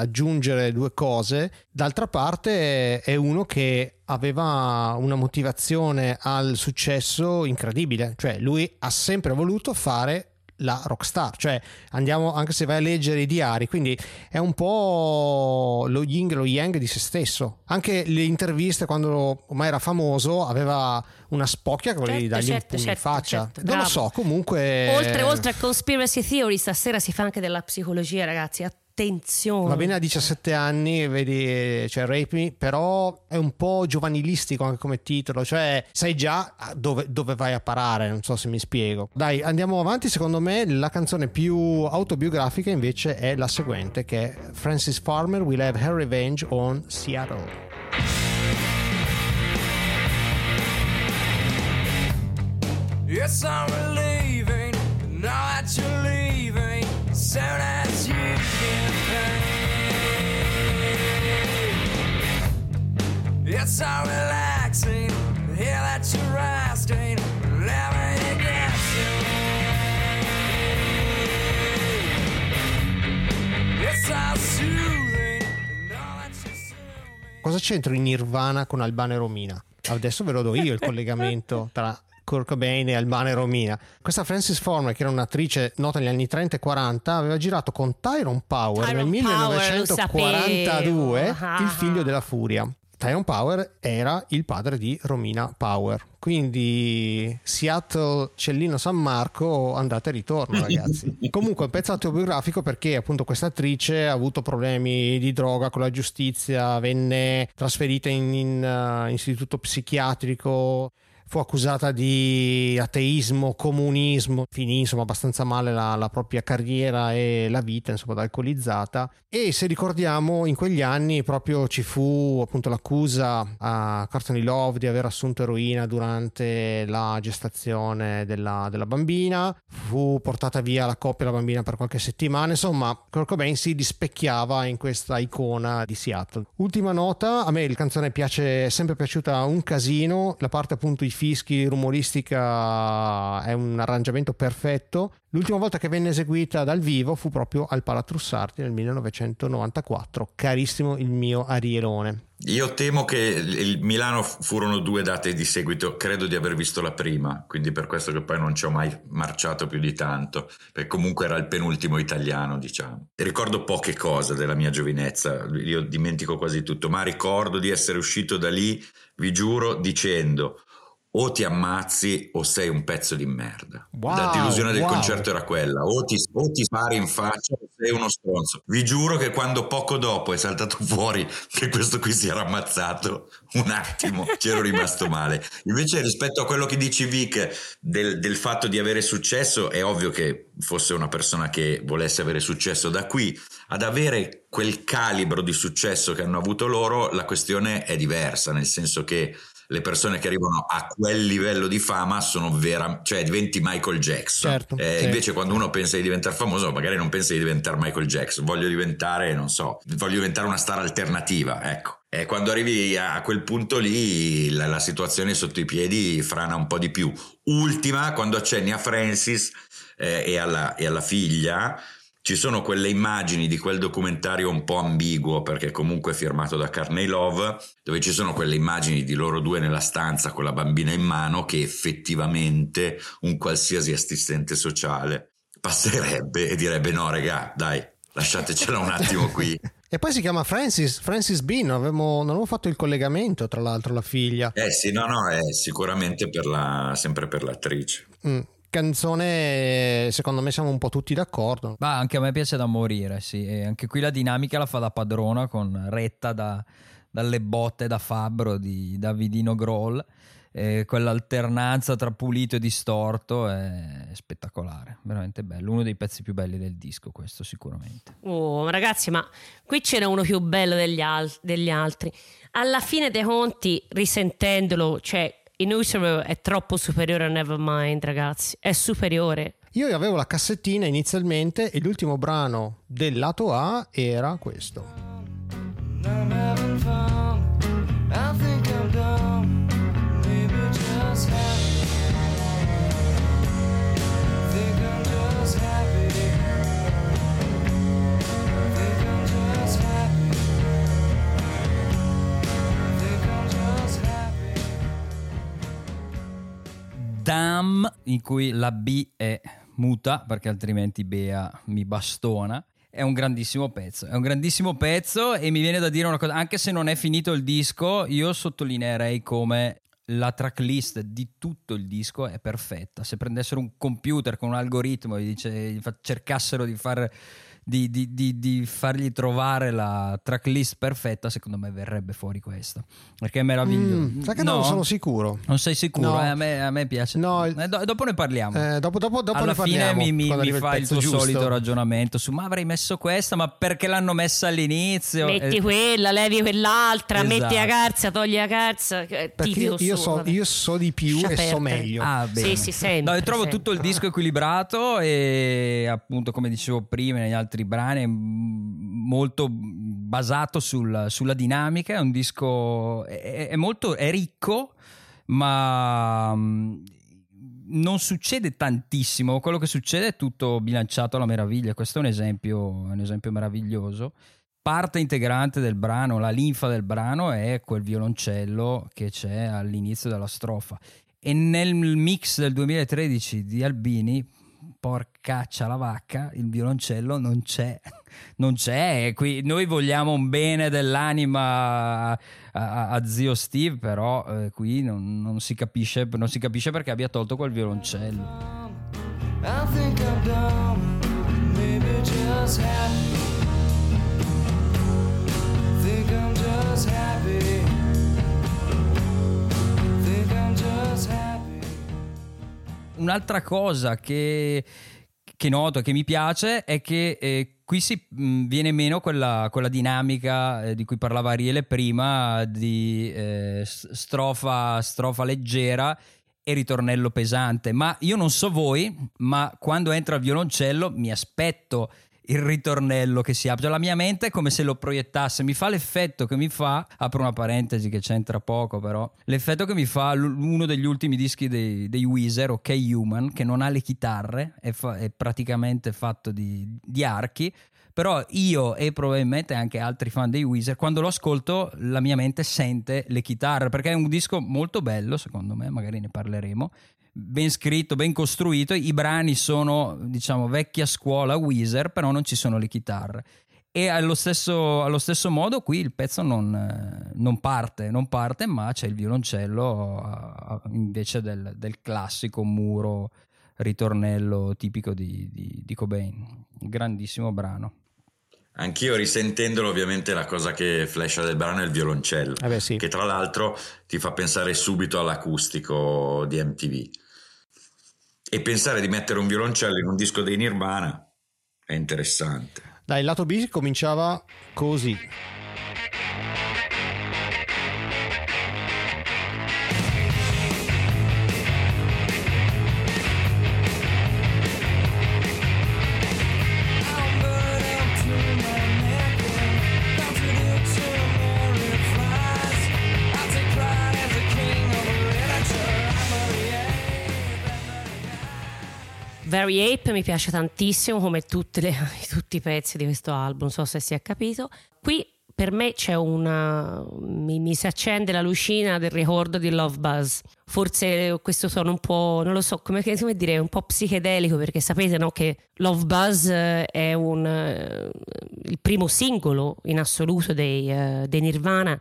aggiungere due cose. D'altra parte è uno che aveva una motivazione al successo incredibile, cioè lui ha sempre voluto fare la rockstar, cioè andiamo anche se vai a leggere i diari, quindi è un po' lo yin e lo yang di se stesso. Anche le interviste quando ormai era famoso aveva una spocchia che volevi Certo, dargli certo, un pugno in certo, faccia. certo, non lo bravo. so, comunque Oltre, oltre a conspiracy theory, stasera si fa anche della psicologia, ragazzi. Attenzione. Va bene a 17 anni, vedi, cioè Rape Me, però è un po' giovanilistico anche come titolo, cioè sai già dove, dove vai a parare, non so se mi spiego. Dai, andiamo avanti, secondo me la canzone più autobiografica invece è la seguente, che è Francis Farmer Will Have Her Revenge on Seattle. It's I'm relieving now that you're leaving. Soon as It's so relaxing to hear that you're resting. Living against you. It's so soothing to know that you're soothing. Cosa c'entra in Nirvana con Albano e Romina? Adesso ve lo do io il collegamento [LAUGHS] tra Kurt Cobain e Albano e Romina. Questa Frances Farmer, che era un'attrice nota negli anni 30 e 40, aveva girato con Tyrone Power Tyrone nel Power, lo 1942 sapevo. Ah, Il figlio della furia. Tyrone Power era il padre di Romina Power. Quindi Seattle Cellino San Marco andate e ritorno ragazzi. [LAUGHS] Comunque un pezzo autobiografico perché appunto questa attrice ha avuto problemi di droga con la giustizia, venne trasferita in, in, eh, istituto psichiatrico, fu accusata di ateismo, comunismo, finì insomma abbastanza male la, la propria carriera e la vita insomma da alcolizzata. E se ricordiamo in quegli anni proprio ci fu appunto l'accusa a Courtney Love di aver assunto eroina durante la gestazione della, della bambina. Fu portata via la coppia e la bambina per qualche settimana. Insomma Kurt Cobain si rispecchiava in questa icona di Seattle. Ultima nota a me la canzone piace è sempre piaciuta un casino la parte appunto i fischi rumoristica è un arrangiamento perfetto. L'ultima volta che venne eseguita dal vivo fu proprio al Palatrussardi nel 1994 carissimo il mio Arielone. Io temo che il Milano furono due date di seguito, credo di aver visto la prima, quindi per questo che poi non ci ho mai marciato più di tanto, perché comunque era il penultimo italiano, diciamo. E ricordo poche cose della mia giovinezza, io dimentico quasi tutto, ma ricordo di essere uscito da lì, vi giuro, dicendo o ti ammazzi o sei un pezzo di merda. Wow, la delusione del wow. concerto era quella, o ti, o ti spari in faccia o sei uno stronzo. Vi giuro che quando poco dopo è saltato [LAUGHS] fuori che questo qui si era ammazzato, un attimo c'ero rimasto male. Invece rispetto a quello che dici Vic del, del fatto di avere successo, è ovvio che fosse una persona che volesse avere successo da qui ad avere quel calibro di successo che hanno avuto loro, la questione è diversa, nel senso che le persone che arrivano a quel livello di fama sono vera, cioè diventi Michael Jackson. Certo, Eh, sì. Invece quando uno pensa di diventare famoso, magari non pensa di diventare Michael Jackson, voglio diventare, non so, voglio diventare una star alternativa, ecco. E quando arrivi a quel punto lì, la, la situazione sotto i piedi frana un po' di più. Ultima, quando accenni a Francis eh, e, alla, e alla figlia, ci sono quelle immagini di quel documentario un po' ambiguo perché comunque è firmato da Carney Love dove ci sono quelle immagini di loro due nella stanza con la bambina in mano che effettivamente un qualsiasi assistente sociale passerebbe e direbbe no regà dai lasciatecela un attimo qui. [LAUGHS] E poi si chiama Francis, Francis Bean, non avevo, non avevo fatto il collegamento tra l'altro la figlia. eh sì no no è sicuramente per la, sempre per l'attrice. Mm, Canzone, secondo me siamo un po' tutti d'accordo. Ma anche a me piace da morire, sì. E anche qui la dinamica la fa da padrona con retta da- dalle botte da fabbro di Davidino Groll. E quell'alternanza tra pulito e distorto è spettacolare, veramente bello. Uno dei pezzi più belli del disco, questo sicuramente. Oh, ragazzi, ma qui c'era uno più bello degli, al- degli altri. Alla fine dei conti, risentendolo, cioè, In Utero è troppo superiore a Nevermind, ragazzi. È superiore. Io avevo la cassettina inizialmente e l'ultimo brano del lato A era questo. I'm Dam, in cui la B è muta, perché altrimenti Bea mi bastona. È un grandissimo pezzo, è un grandissimo pezzo e mi viene da dire una cosa, anche se non è finito il disco, io sottolineerei come la tracklist di tutto il disco è perfetta. Se prendessero un computer con un algoritmo e dice, cercassero di far di, di- di- di fargli trovare la tracklist perfetta, secondo me verrebbe fuori questa. Perché è meraviglioso. Mm, sai che non No? sono sicuro. Non sei sicuro? No. Eh, a, me, a me piace. No, il- Eh, do- dopo ne parliamo. Eh, dopo, dopo, dopo Alla ne fine parliamo, mi, mi- mi arriva fa il tuo giusto. solito ragionamento su ma avrei messo questa, ma perché l'hanno messa all'inizio? Metti Eh, quella, levi quell'altra, Esatto. metti la carza, togli la carza. eh, Perché io, io so, io so di più Lascia e so meglio. Ah, bene. Sì, sì, sempre, No, io trovo sempre. tutto il disco equilibrato e appunto, come dicevo prima, negli altri brani, è molto basato sul- sulla dinamica. È un disco, è, è molto è ricco, ma non succede tantissimo. Quello che succede è tutto bilanciato alla meraviglia. Questo è un esempio, un esempio meraviglioso. Parte integrante del brano, la linfa del brano è quel violoncello che c'è all'inizio della strofa. E nel mix del 2013 di Albini, porcaccia la vacca, il violoncello non c'è. [LAUGHS] Non c'è. Qui noi vogliamo un bene dell'anima a, a- a zio Steve, però eh, qui non, non si capisce, non si capisce perché abbia tolto quel violoncello. I think I'm dumb, maybe just happy. Un'altra cosa che, che noto e che mi piace è che eh, qui si mh, viene meno quella, quella dinamica eh, di cui parlava Ariele prima di eh, strofa, strofa leggera e ritornello pesante. Ma io non so voi, ma quando entra il violoncello mi aspetto il ritornello che si apre. Cioè, la mia mente è come se lo proiettasse. Mi fa l'effetto che mi fa. Apro una parentesi che c'entra poco, però. L'effetto che mi fa l- uno degli ultimi dischi dei, dei Weezer, ok Human, che non ha le chitarre, è, fa- è praticamente fatto di, di archi. Però io e probabilmente anche altri fan dei Weezer, quando lo ascolto, la mia mente sente le chitarre perché è un disco molto bello, secondo me, magari ne parleremo. Ben scritto, ben costruito. I brani sono, diciamo, vecchia scuola Weezer, però non ci sono le chitarre. E allo stesso, allo stesso modo qui il pezzo non, eh, non parte, non parte, ma c'è il violoncello invece del, del classico muro ritornello tipico di, di, di Cobain. Grandissimo brano. Anch'io risentendolo ovviamente la cosa che flasha del brano è il violoncello, Eh beh, sì. che tra l'altro ti fa pensare subito all'acustico di MTV. E pensare di mettere un violoncello in un disco dei Nirvana è interessante. Dai, il lato B cominciava così. Very Ape mi piace tantissimo come le- [LAUGHS] tutti i pezzi di questo album, non so se si è capito. Qui per me c'è una mi, mi si accende la lucina del ricordo di Love Buzz. Forse questo suono un po', non lo so, come, come dire, un po' psichedelico perché sapete no, che Love Buzz eh, è un, eh, il primo singolo in assoluto dei, eh, dei Nirvana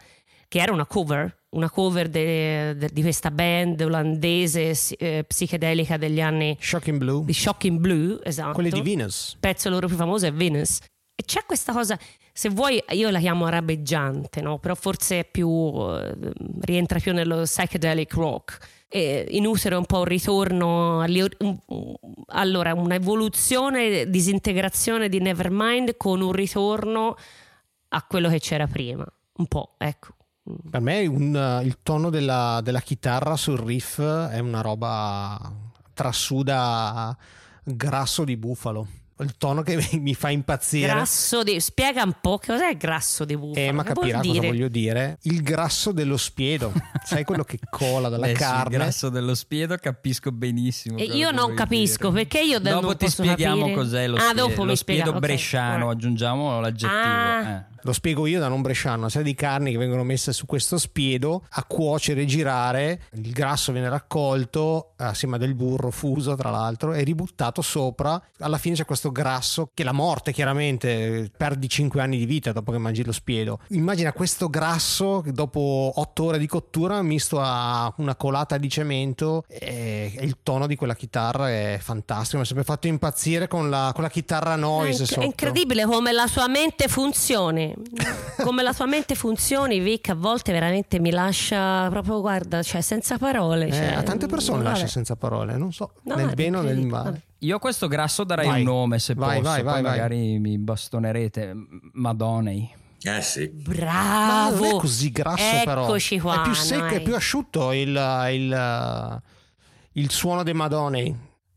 che era una cover, una cover de- de- di questa band olandese eh, psichedelica degli anni Shocking Blue. di Shocking Blue, esatto. Quelli di Venus. Il pezzo loro più famoso è Venus. E c'è questa cosa, se vuoi, io la chiamo arabeggiante, no? però forse è più, eh, rientra più nello psychedelic rock. E in utero è un po' un ritorno, agli un- allora un'evoluzione, disintegrazione di Nevermind con un ritorno a quello che c'era prima, un po', ecco. Per me un- il tono della, della chitarra sul riff è una roba trasuda grasso di bufalo. Il tono che mi- [LAUGHS] mi fa impazzire. Grasso di... Spiega un po' che cos'è il grasso di bufalo. Eh, ma Che capirà cosa dire? voglio dire. Il grasso dello spiedo, [LAUGHS] sai quello che cola dalla Eh sì, il carne. grasso dello spiedo capisco benissimo. E io non capisco dire. perché io da- Dopo non ti posso spieghiamo capire. cos'è lo Ah, spiedo, dopo mi lo spiega, spiedo ok. bresciano, Ah. aggiungiamo l'aggettivo. Ah. eh. Lo spiego io da non bresciano, una serie di carni che vengono messe su questo spiedo a cuocere e girare, il grasso viene raccolto assieme a del burro fuso tra l'altro e ributtato sopra, alla fine c'è questo grasso che la morte chiaramente perdi 5 anni di vita dopo che mangi lo spiedo. Immagina questo grasso che dopo 8 ore di cottura misto a una colata di cemento e il tono di quella chitarra è fantastico, mi ha sempre fatto impazzire con la, con la chitarra È, noise inc- sotto. è incredibile come la sua mente funzioni. Come la sua mente funzioni, Vic, a volte veramente mi lascia proprio, guarda, cioè senza parole. Eh, cioè, a tante persone vabbè. lascia senza parole, non so, No, nel bene o nel male. Io a questo grasso darei Vai. un nome se Vai, posso, vai, poi vai, vai. magari mi bastonerete. Madonei. Eh sì. Bravo. Ma non è così grasso però. Eccoci qua. è più secco, noi. è più asciutto il, il, il suono dei Madonnei.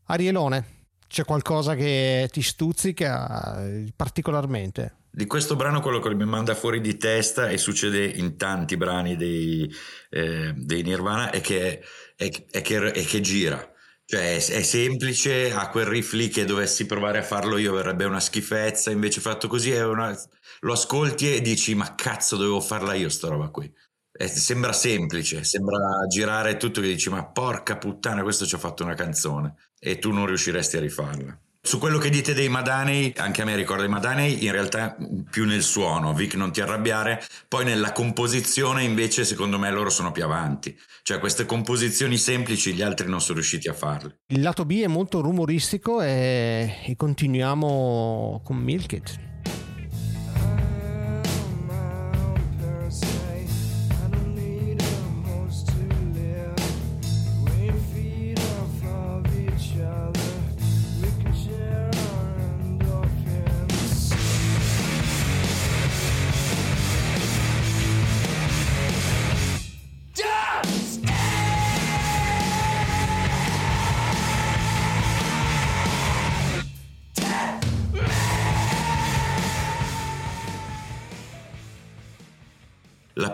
Arielone, c'è qualcosa che ti stuzzica eh, particolarmente? Di questo brano quello che mi manda fuori di testa e succede in tanti brani dei, eh, dei Nirvana è che, è, è che, è che gira. Cioè è, è semplice, ha quel riff lì che dovessi provare a farlo io verrebbe una schifezza, invece fatto così una- lo ascolti e dici ma cazzo dovevo farla io sta roba qui. Eh, sembra semplice, sembra girare tutto che dici ma porca puttana questo ci ha fatto una canzone e tu non riusciresti a rifarla. Su quello che dite dei Madanei, anche a me ricorda i Madanei, in realtà più nel suono, Vic non ti arrabbiare, poi nella composizione invece secondo me loro sono più avanti, cioè queste composizioni semplici gli altri non sono riusciti a farle. Il lato B è molto rumoristico e, e continuiamo con Milk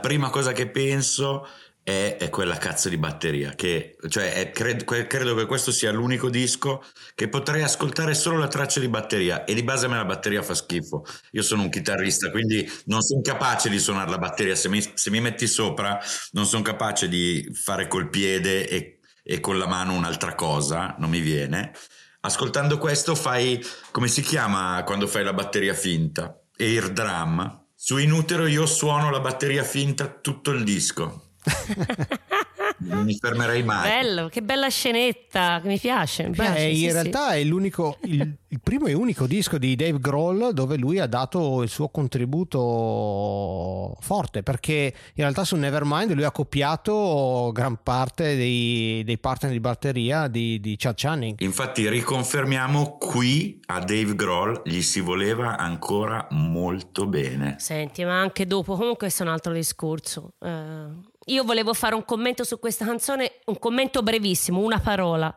prima cosa che penso è, è quella cazzo di batteria, che cioè è- cred- credo che questo sia l'unico disco che potrei ascoltare solo la traccia di batteria e di base a me la batteria fa schifo. Io sono un chitarrista, quindi non sono capace di suonare la batteria, se mi, se mi metti sopra non sono capace di fare col piede e, e con la mano un'altra cosa, non mi viene. Ascoltando questo fai come si chiama quando fai la batteria finta? air drum. Su Inutero io suono la batteria finta tutto il disco. [LAUGHS] non mi fermerei mai. Bello, che bella scenetta, che mi piace. Mi Beh, piace, in sì, sì. realtà è l'unico, il, il primo e unico disco di Dave Grohl dove lui ha dato il suo contributo forte perché in realtà su Nevermind lui ha copiato gran parte dei, dei partner di batteria di, di Chad Channing. Infatti riconfermiamo qui a Dave Grohl gli si voleva ancora molto bene. Senti, ma anche dopo, comunque questo è un altro discorso. Eh, io volevo fare un commento su questa canzone, un commento brevissimo, una parola.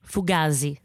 Fugasi.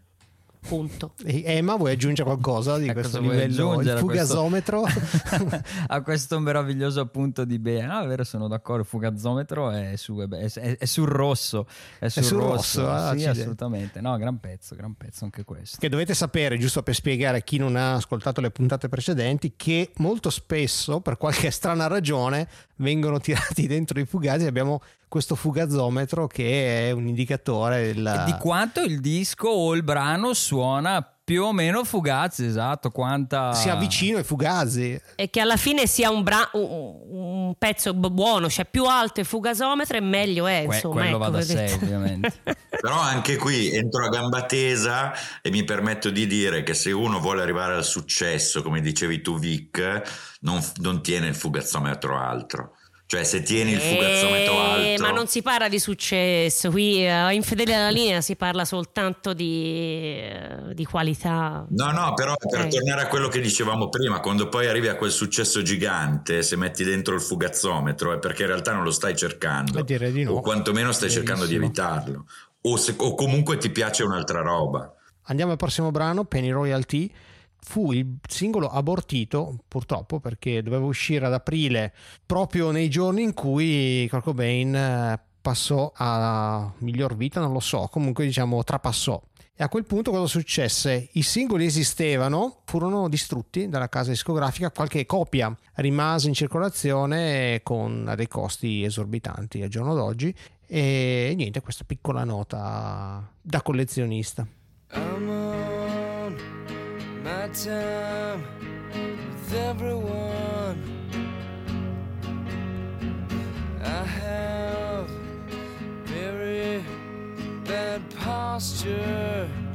Punto. E Emma, vuoi aggiungere qualcosa di Eh, questo livello? Il a questo- fugasometro? [LAUGHS] a questo meraviglioso punto di bene. Ah, è vero, sono d'accordo. Il fugazzometro è, su, è, è- è sul rosso. È sul, sul rosso, rosso, ah, sì, assolutamente. No, gran pezzo, gran pezzo anche questo. che dovete sapere, giusto per spiegare a chi non ha ascoltato le puntate precedenti, che molto spesso, per qualche [LAUGHS] strana ragione, vengono tirati dentro i fugazzi. Abbiamo questo fugazzometro che è un indicatore del... Di quanto il disco o il brano suona più o meno fugazzi, esatto. Quanta si avvicina ai fugazzi. E che alla fine sia un, bra- un- pezzo bu- buono, cioè più alto il fugasometro e meglio è. Que- Insomma, quello ecco, va da sé, ovviamente. [LAUGHS] Però anche qui entro a gamba tesa e mi permetto di dire che se uno vuole arrivare al successo, come dicevi tu Vic, non, non tiene il fugazzometro altro. Cioè se tieni il fugazzometro Eh, alto... Ma non si parla di successo, qui eh, in Fedele alla linea si parla soltanto di, eh, di qualità. No, no, però per Ok. tornare a quello che dicevamo prima, quando poi arrivi a quel successo gigante, se metti dentro il fugazzometro è perché in realtà non lo stai cercando. Di no. O quantomeno stai cercando di evitarlo. O, se- o comunque ti piace un'altra roba. Andiamo al prossimo brano, Penny Royalty. Fu il singolo abortito, purtroppo, perché doveva uscire ad aprile, proprio nei giorni in cui Kurt Cobain eh, passò a miglior vita, non lo so, comunque diciamo trapassò. E a quel punto cosa successe? I singoli esistevano, furono distrutti dalla casa discografica, qualche copia rimase in circolazione con dei costi esorbitanti al giorno d'oggi e niente, questa piccola nota da collezionista. On my time with everyone. I have very bad posture.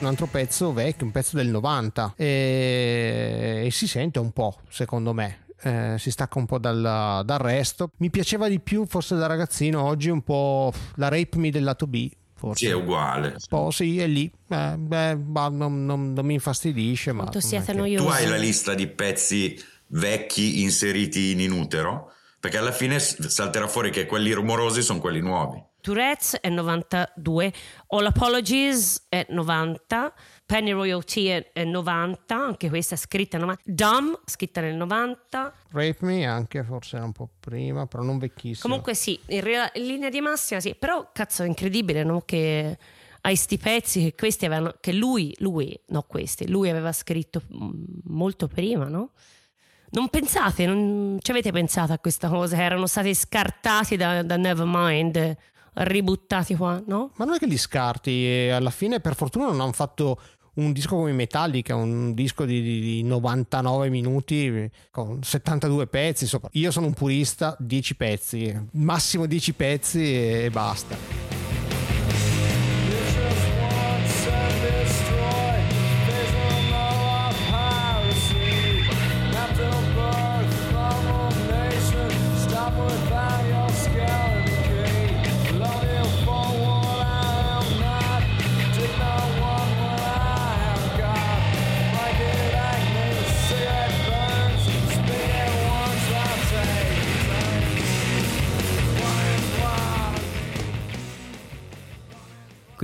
Un altro pezzo vecchio, un pezzo del 90 e, e si sente un po' secondo me. Eh, si stacca un po' dal, dal resto. Mi piaceva di più, forse da ragazzino, oggi un po' la Rape Me del lato B. Forse. Sì, è uguale. Un po' sì, è lì. Eh, beh, ma non, non- non mi infastidisce. Ma siete che- noiosi. Tu hai la lista di pezzi vecchi inseriti in inutero? Perché alla fine salterà fuori che quelli rumorosi sono quelli nuovi. Tourette's è 92, All Apologies è 90, Penny Royalty è, è 90, anche questa è scritta nel 90, Dumb scritta nel 90. Rape Me anche, forse un po' prima, però non vecchissimo. Comunque sì, in, rea- in linea di massima sì, però cazzo è incredibile no? che hai sti pezzi che questi avevano, che lui, lui, no questi, lui aveva scritto molto prima, no? Non pensate, non ci avete pensato a questa cosa? Erano stati scartati da, da Nevermind, ributtati qua, no? Ma non è che li scarti, alla fine per fortuna non hanno fatto un disco come Metallica, un disco di, di- di 99 minuti con 72 pezzi. sopra. Io sono un purista, 10 pezzi, massimo 10 pezzi e basta.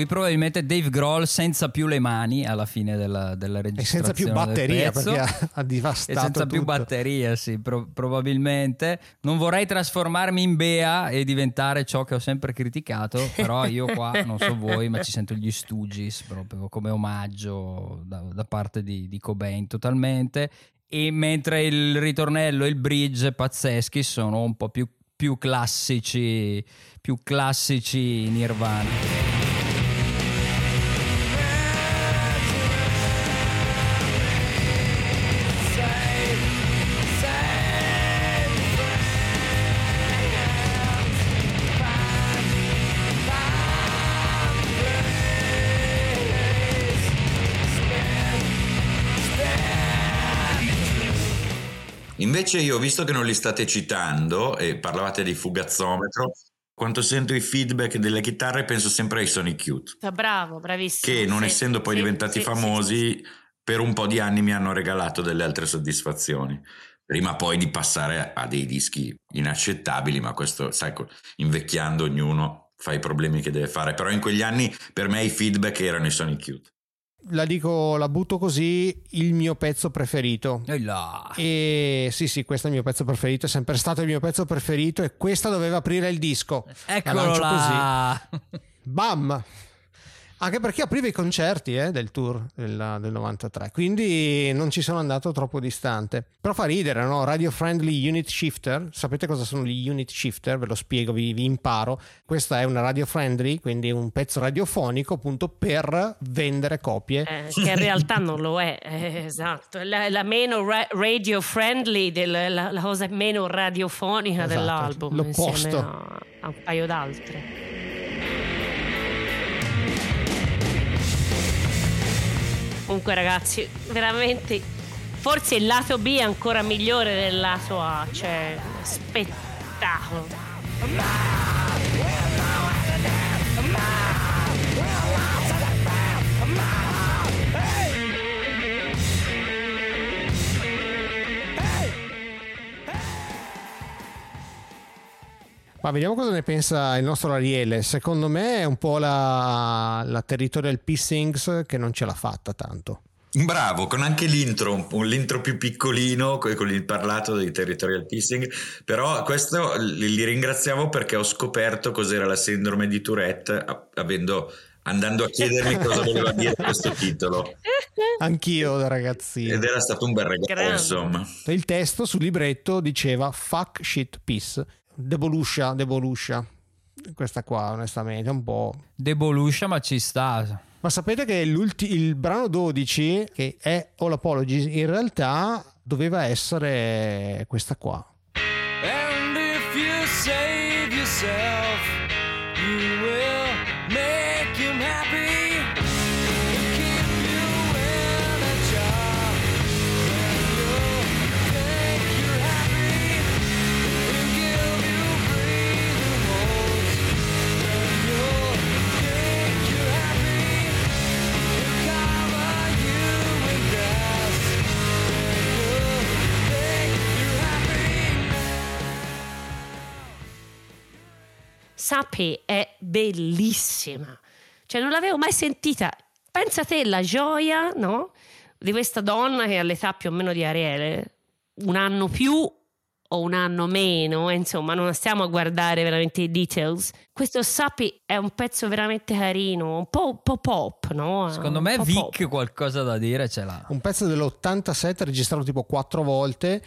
Qui probabilmente Dave Grohl senza più le mani alla fine della, della E registrazione. senza più batteria pezzo. perché ha, ha E devastato senza più tutto. batteria, sì, pro- probabilmente. Non vorrei trasformarmi in Bea e diventare ciò che ho sempre criticato, però io qua, [LAUGHS] non so voi, ma ci sento gli Stooges proprio come omaggio da, da parte di, di Cobain totalmente. E mentre il ritornello e il bridge pazzeschi sono un po' più più classici, più classici Nirvana. Invece io, visto che non li state citando e parlavate di fugazzometro, quando sento i feedback delle chitarre penso sempre ai Sonic Youth, Ah, Bravo, bravissimo. che non Sì, essendo poi sì, diventati sì, famosi, per un po' di anni mi hanno regalato delle altre soddisfazioni. Prima poi di passare a dei dischi inaccettabili, ma questo, sai, invecchiando ognuno fa i problemi che deve fare. Però in quegli anni per me i feedback erano i Sonic Youth. La dico, la butto così, il mio pezzo preferito. E là. E sì, sì, questo è il mio pezzo preferito, è sempre stato il mio pezzo preferito e questa doveva aprire il disco. Eccolo là. [LAUGHS] Bam! Anche perché apriva i concerti eh, del tour del, del 93, quindi non ci sono andato troppo distante. Però fa ridere, no? Radio Friendly Unit Shifter. Sapete cosa sono gli unit shifter? Ve lo spiego, vi, vi imparo. Questa è una radio friendly, quindi un pezzo radiofonico appunto per vendere copie. Eh, che in realtà non lo è, eh, esatto, è la, la meno ra- radio friendly, del- la, la cosa meno radiofonica Esatto, dell'album, l'opposto. a, a un paio d'altre. Comunque ragazzi, veramente, forse il lato B è ancora migliore del lato A, cioè spettacolo. Ma vediamo cosa ne pensa il nostro Ariele. Secondo me è un po' la, la Territorial Pissings che non ce l'ha fatta tanto. Bravo, con anche l'intro, un, l'intro più piccolino, co- con il parlato dei territorial pissing, però questo li, li ringraziavo perché ho scoperto cos'era la sindrome di Tourette, avendo, andando a chiedermi [LAUGHS] cosa voleva dire questo titolo. Anch'io da ragazzino. Ed era stato un bel regalo, Grande. insomma. Il testo sul libretto diceva fuck shit peace. Devoluscia, devoluscia. Questa qua, onestamente, è un po'. Devoluscia, ma ci sta. Ma sapete che il brano 12, che è All Apologies, in realtà doveva essere questa qua. And if you save yourself, Sapi è bellissima, cioè non l'avevo mai sentita. Pensa te la gioia, no? Di questa donna che ha l'età più o meno di Ariele, un anno più o un anno meno, eh, insomma, non stiamo a guardare veramente i details. Questo Sapi è un pezzo veramente carino, un po', un po' pop, no? Secondo me Vic pop. qualcosa da dire ce l'ha. Un pezzo dell'87 registrato tipo quattro volte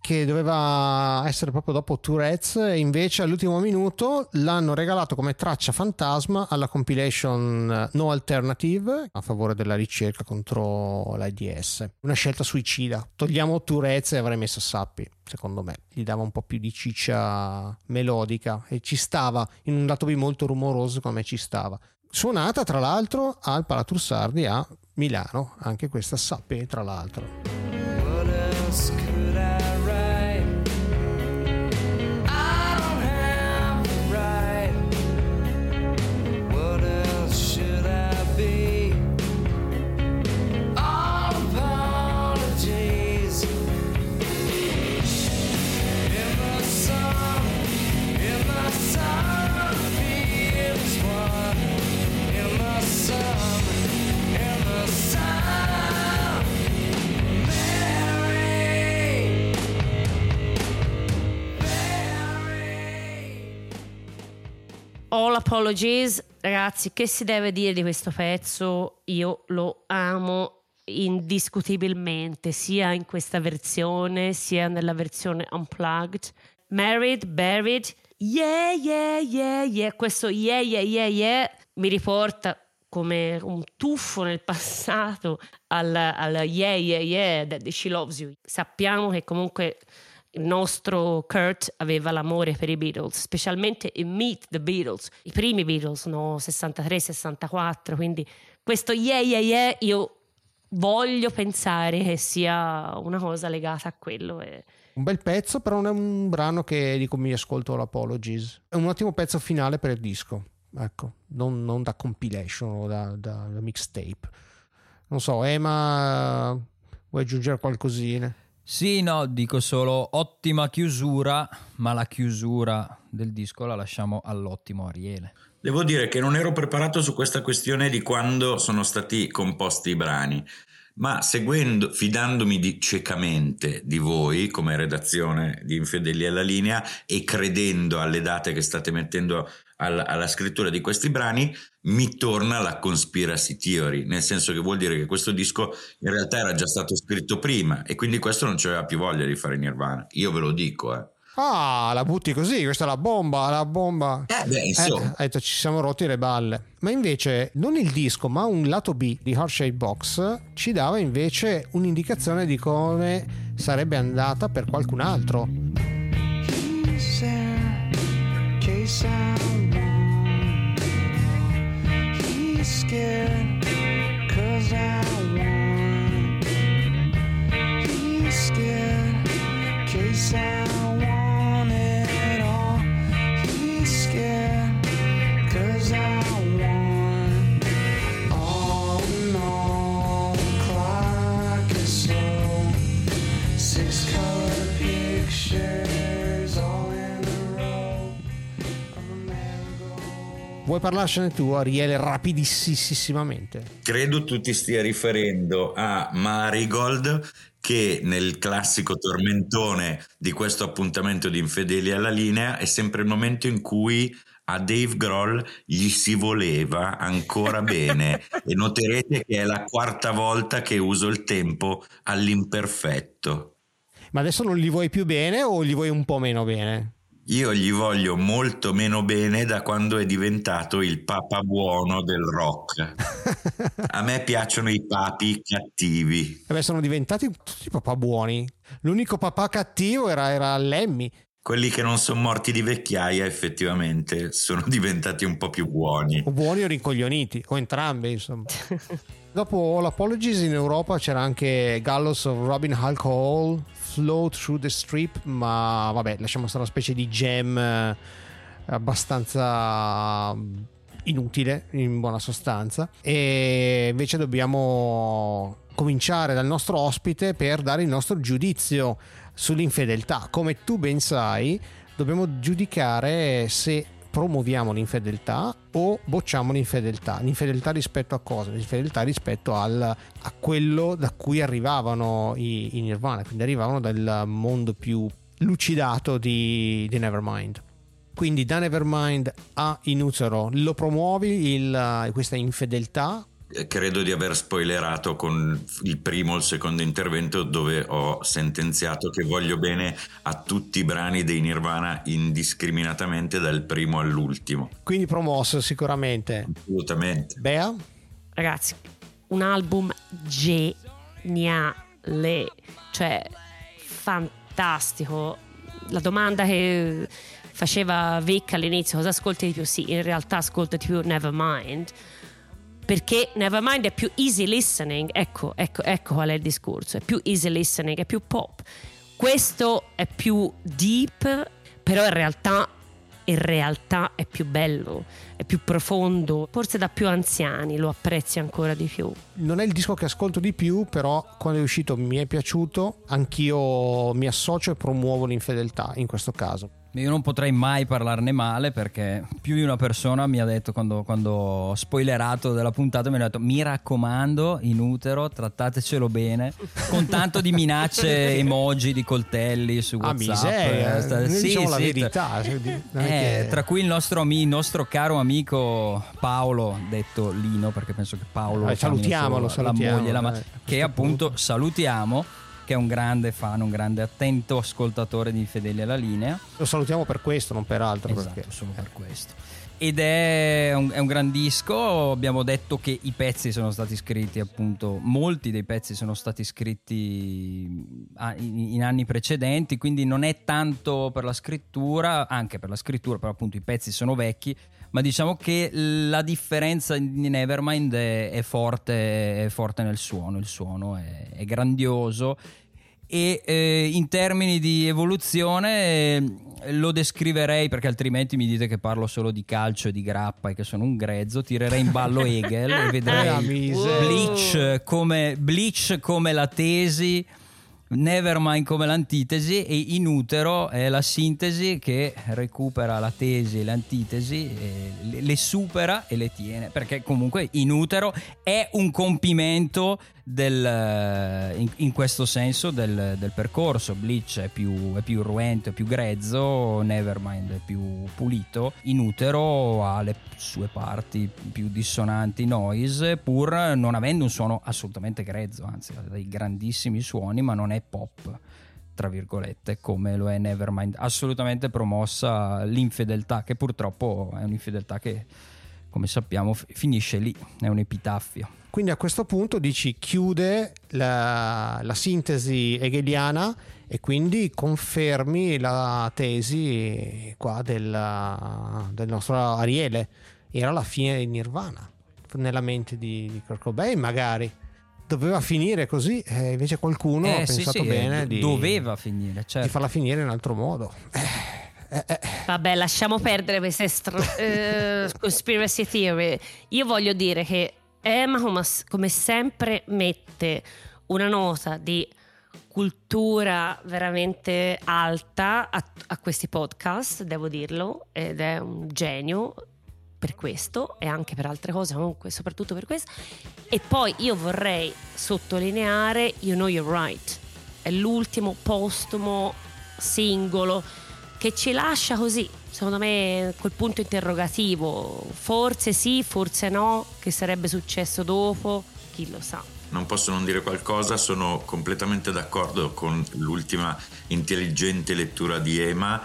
che doveva essere proprio dopo Tourette's e invece all'ultimo minuto l'hanno regalato come traccia fantasma alla compilation eh, No Alternative a favore della ricerca contro l'AIDS. Una scelta suicida. Togliamo Tourette's e avrei messo Sappi, secondo me. Gli dava un po' più di ciccia melodica e ci stava in un lato B molto rumoroso come ci stava. Suonata tra l'altro al Palatursardi a Milano, anche questa Sappi tra l'altro. All Apologies, ragazzi, che si deve dire di questo pezzo? Io lo amo indiscutibilmente, sia in questa versione sia nella versione unplugged. married, buried. Yeah, yeah, yeah, yeah. Questo yeah, yeah, yeah, yeah mi riporta come un tuffo nel passato al, al yeah, yeah, yeah that she loves you. Sappiamo che comunque il nostro Kurt aveva l'amore per i Beatles, specialmente in Meet the Beatles, i primi Beatles, no? 63-64, quindi questo yeah, yeah, yeah io voglio pensare che sia una cosa legata a quello. E... Un bel pezzo, però non è un brano che dico mi ascolto l'Apologies. È un ottimo pezzo finale per il disco, ecco, non, non da compilation o da, da- da mixtape. Non so, Emma, vuoi aggiungere qualcosina? Sì, no, dico solo ottima chiusura, ma la chiusura del disco la lasciamo all'ottimo Ariele. Devo dire che non ero preparato su questa questione di quando sono stati composti i brani, ma seguendo, fidandomi di- ciecamente di voi come redazione di Infedeli alla linea e credendo alle date che state mettendo al- alla scrittura di questi brani, mi torna la conspiracy theory, nel senso che vuol dire che questo disco in realtà era già stato scritto prima e quindi questo non c'aveva più voglia di fare Nirvana. Io ve lo dico, eh. Ah, la butti così, questa è la bomba, la bomba. Eh, beh, insomma. ha detto ci siamo rotti le balle. Ma invece non il disco, ma un lato B di Heart Box ci dava invece un'indicazione di come sarebbe andata per qualcun altro. He's there, scared, parlarcene tu, Ariele, rapidissimamente? Credo tu ti stia riferendo a Marigold che nel classico tormentone di questo appuntamento di Infedeli alla linea è sempre il momento in cui a Dave Grohl gli si voleva ancora [LAUGHS] bene e noterete che è la quarta volta che uso il tempo all'imperfetto. Ma adesso non li vuoi più bene o li vuoi un po' meno bene? Io gli voglio molto meno bene da quando è diventato il papa buono del rock. [LAUGHS] A me piacciono i papi cattivi. Vabbè, sono diventati tutti papà buoni. L'unico papà cattivo era, era Lemmy. Quelli che non sono morti di vecchiaia effettivamente sono [LAUGHS] diventati un po' più buoni. O buoni o rincoglioniti, o entrambi, insomma. [LAUGHS] Dopo l'Apologies in Europa c'era anche Gallows of Robin Hulk Flow Through the Strip, ma vabbè, lasciamo stare una specie di jam eh, abbastanza inutile in buona sostanza. E invece dobbiamo cominciare dal nostro ospite per dare il nostro giudizio sull'infedeltà. Come tu ben sai, dobbiamo giudicare se promuoviamo l'infedeltà o bocciamo l'infedeltà. L'infedeltà rispetto a cosa? L'infedeltà rispetto al- a quello da cui arrivavano i, i Nirvana, quindi arrivavano dal mondo più lucidato di, di Nevermind. Quindi da Nevermind a Inutero lo promuovi il- questa infedeltà? Eh, Credo di aver spoilerato con il primo o il secondo intervento dove ho sentenziato che voglio bene a tutti i brani dei Nirvana indiscriminatamente dal primo all'ultimo. Quindi promosso sicuramente. Assolutamente. Bea? Ragazzi, un album geniale, cioè fantastico. La domanda che faceva Vic all'inizio, cosa ascolti di più? Sì, in realtà ascolta di più Nevermind. Perché Nevermind è più easy listening, ecco, ecco, ecco qual è il discorso, è più easy listening, è più pop. Questo è più deep, però in realtà, in realtà è più bello, è più profondo, forse da più anziani lo apprezzi ancora di più. Non è il disco che ascolto di più, però quando è uscito mi è piaciuto, anch'io mi associo e promuovo l'infedeltà in questo caso. Io non potrei mai parlarne male perché più di una persona mi ha detto quando, quando ho spoilerato della puntata mi ha detto mi raccomando in utero trattatecelo bene con tanto di minacce [LAUGHS] emoji di coltelli su Ah, whatsapp miseria, Eh, sta- sì, diciamo la sì, verità. non è eh, tra cui il nostro, ami- il nostro caro amico Paolo, detto Lino, perché penso che Paolo Eh, salutiamolo, la salutiamo, moglie, la ma- che appunto salutiamo. Che è un grande fan, un grande attento ascoltatore di Fedeli alla linea. Lo salutiamo per questo, non per altro. Esatto, perché- solo per questo. Ed è un, è un gran disco, abbiamo detto che i pezzi sono stati scritti appunto, molti dei pezzi sono stati scritti ah, in, in anni precedenti, quindi non è tanto per la scrittura, anche per la scrittura, però appunto i pezzi sono vecchi, ma diciamo che la differenza di Nevermind è, è forte, è forte nel suono, il suono è, è grandioso e eh, in termini di evoluzione eh, lo descriverei perché altrimenti mi dite che parlo solo di calcio e di grappa e che sono un grezzo tirerei in ballo Hegel e vedrei. Bleach come, Bleach come la tesi Nevermind come l'antitesi e in utero è la sintesi che recupera la tesi e l'antitesi, le supera e le tiene, perché comunque in utero è un compimento del, in, in questo senso del, del percorso. Bleach è più, è più ruento, è più grezzo, Nevermind è più pulito. In utero ha le sue parti più dissonanti, noise, pur non avendo un suono assolutamente grezzo, anzi ha dei grandissimi suoni, ma non è pop tra virgolette, come lo è Nevermind. Assolutamente promossa l'infedeltà, che purtroppo è un'infedeltà che, come sappiamo, finisce lì, è un epitaffio. Quindi a questo punto dici chiude la, la sintesi hegeliana e quindi confermi la tesi qua del, del nostro Ariele. Era la fine di Nirvana nella mente di, di Kurt Cobain magari. Doveva finire così, e invece qualcuno ha Eh, sì, pensato sì, bene do- di, doveva finire, di certo. farla finire in altro modo. Eh, eh, eh. Vabbè, lasciamo perdere queste str- eh, conspiracy theory. Io voglio dire che Emma, come, come sempre, mette una nota di cultura veramente alta a, a questi podcast, devo dirlo, ed è un genio per questo e anche per altre cose, comunque soprattutto per questo. E poi io vorrei sottolineare You Know You're Right, è l'ultimo postumo singolo che ci lascia così, secondo me, col punto interrogativo. Forse sì, forse no, che sarebbe successo dopo, chi lo sa. Non posso non dire qualcosa, sono completamente d'accordo con l'ultima intelligente lettura di Ema.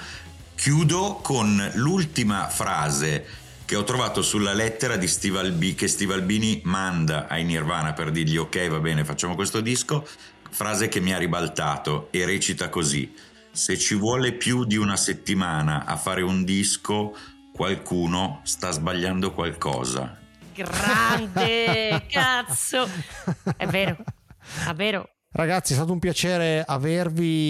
Chiudo con l'ultima frase che ho trovato sulla lettera di Steve Albi- che Steve Albini manda ai Nirvana per dirgli ok va bene facciamo questo disco, frase che mi ha ribaltato e recita così, se ci vuole più di una settimana a fare un disco qualcuno sta sbagliando qualcosa. Grande, [LAUGHS] cazzo! È vero, è vero. Ragazzi, è stato un piacere avervi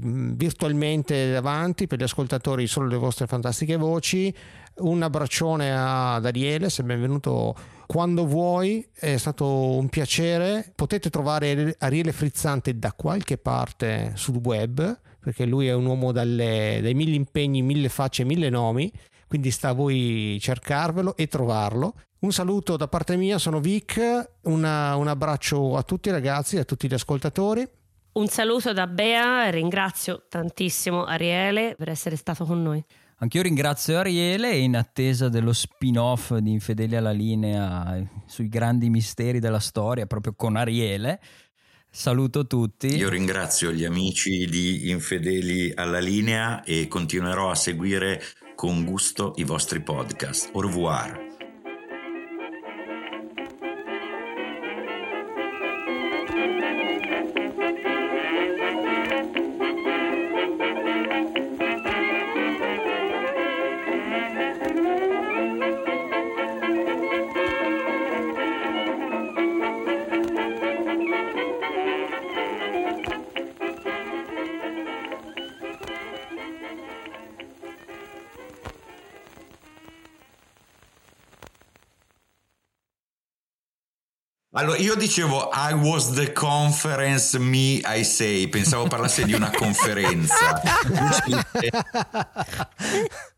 mh, virtualmente davanti per gli ascoltatori solo le vostre fantastiche voci. Un abbraccione ad Ariele, sei benvenuto quando vuoi, è stato un piacere. Potete trovare Ariele Frizzante da qualche parte sul web, perché lui è un uomo dalle- dai mille impegni, mille facce, mille nomi, quindi sta a voi cercarvelo e trovarlo. Un saluto da parte mia, sono Vic, una- un abbraccio a tutti i ragazzi a tutti gli ascoltatori. Un saluto da Bea, ringrazio tantissimo Ariele per essere stato con noi. Anch'io ringrazio Ariele in attesa dello spin-off di Infedeli alla linea sui grandi misteri della storia, proprio con Ariele. Saluto tutti. Io ringrazio gli amici di Infedeli alla linea e continuerò a seguire con gusto i vostri podcast. Au revoir. Allora, io dicevo I was the conference me I say, pensavo parlasse di una conferenza. [LAUGHS]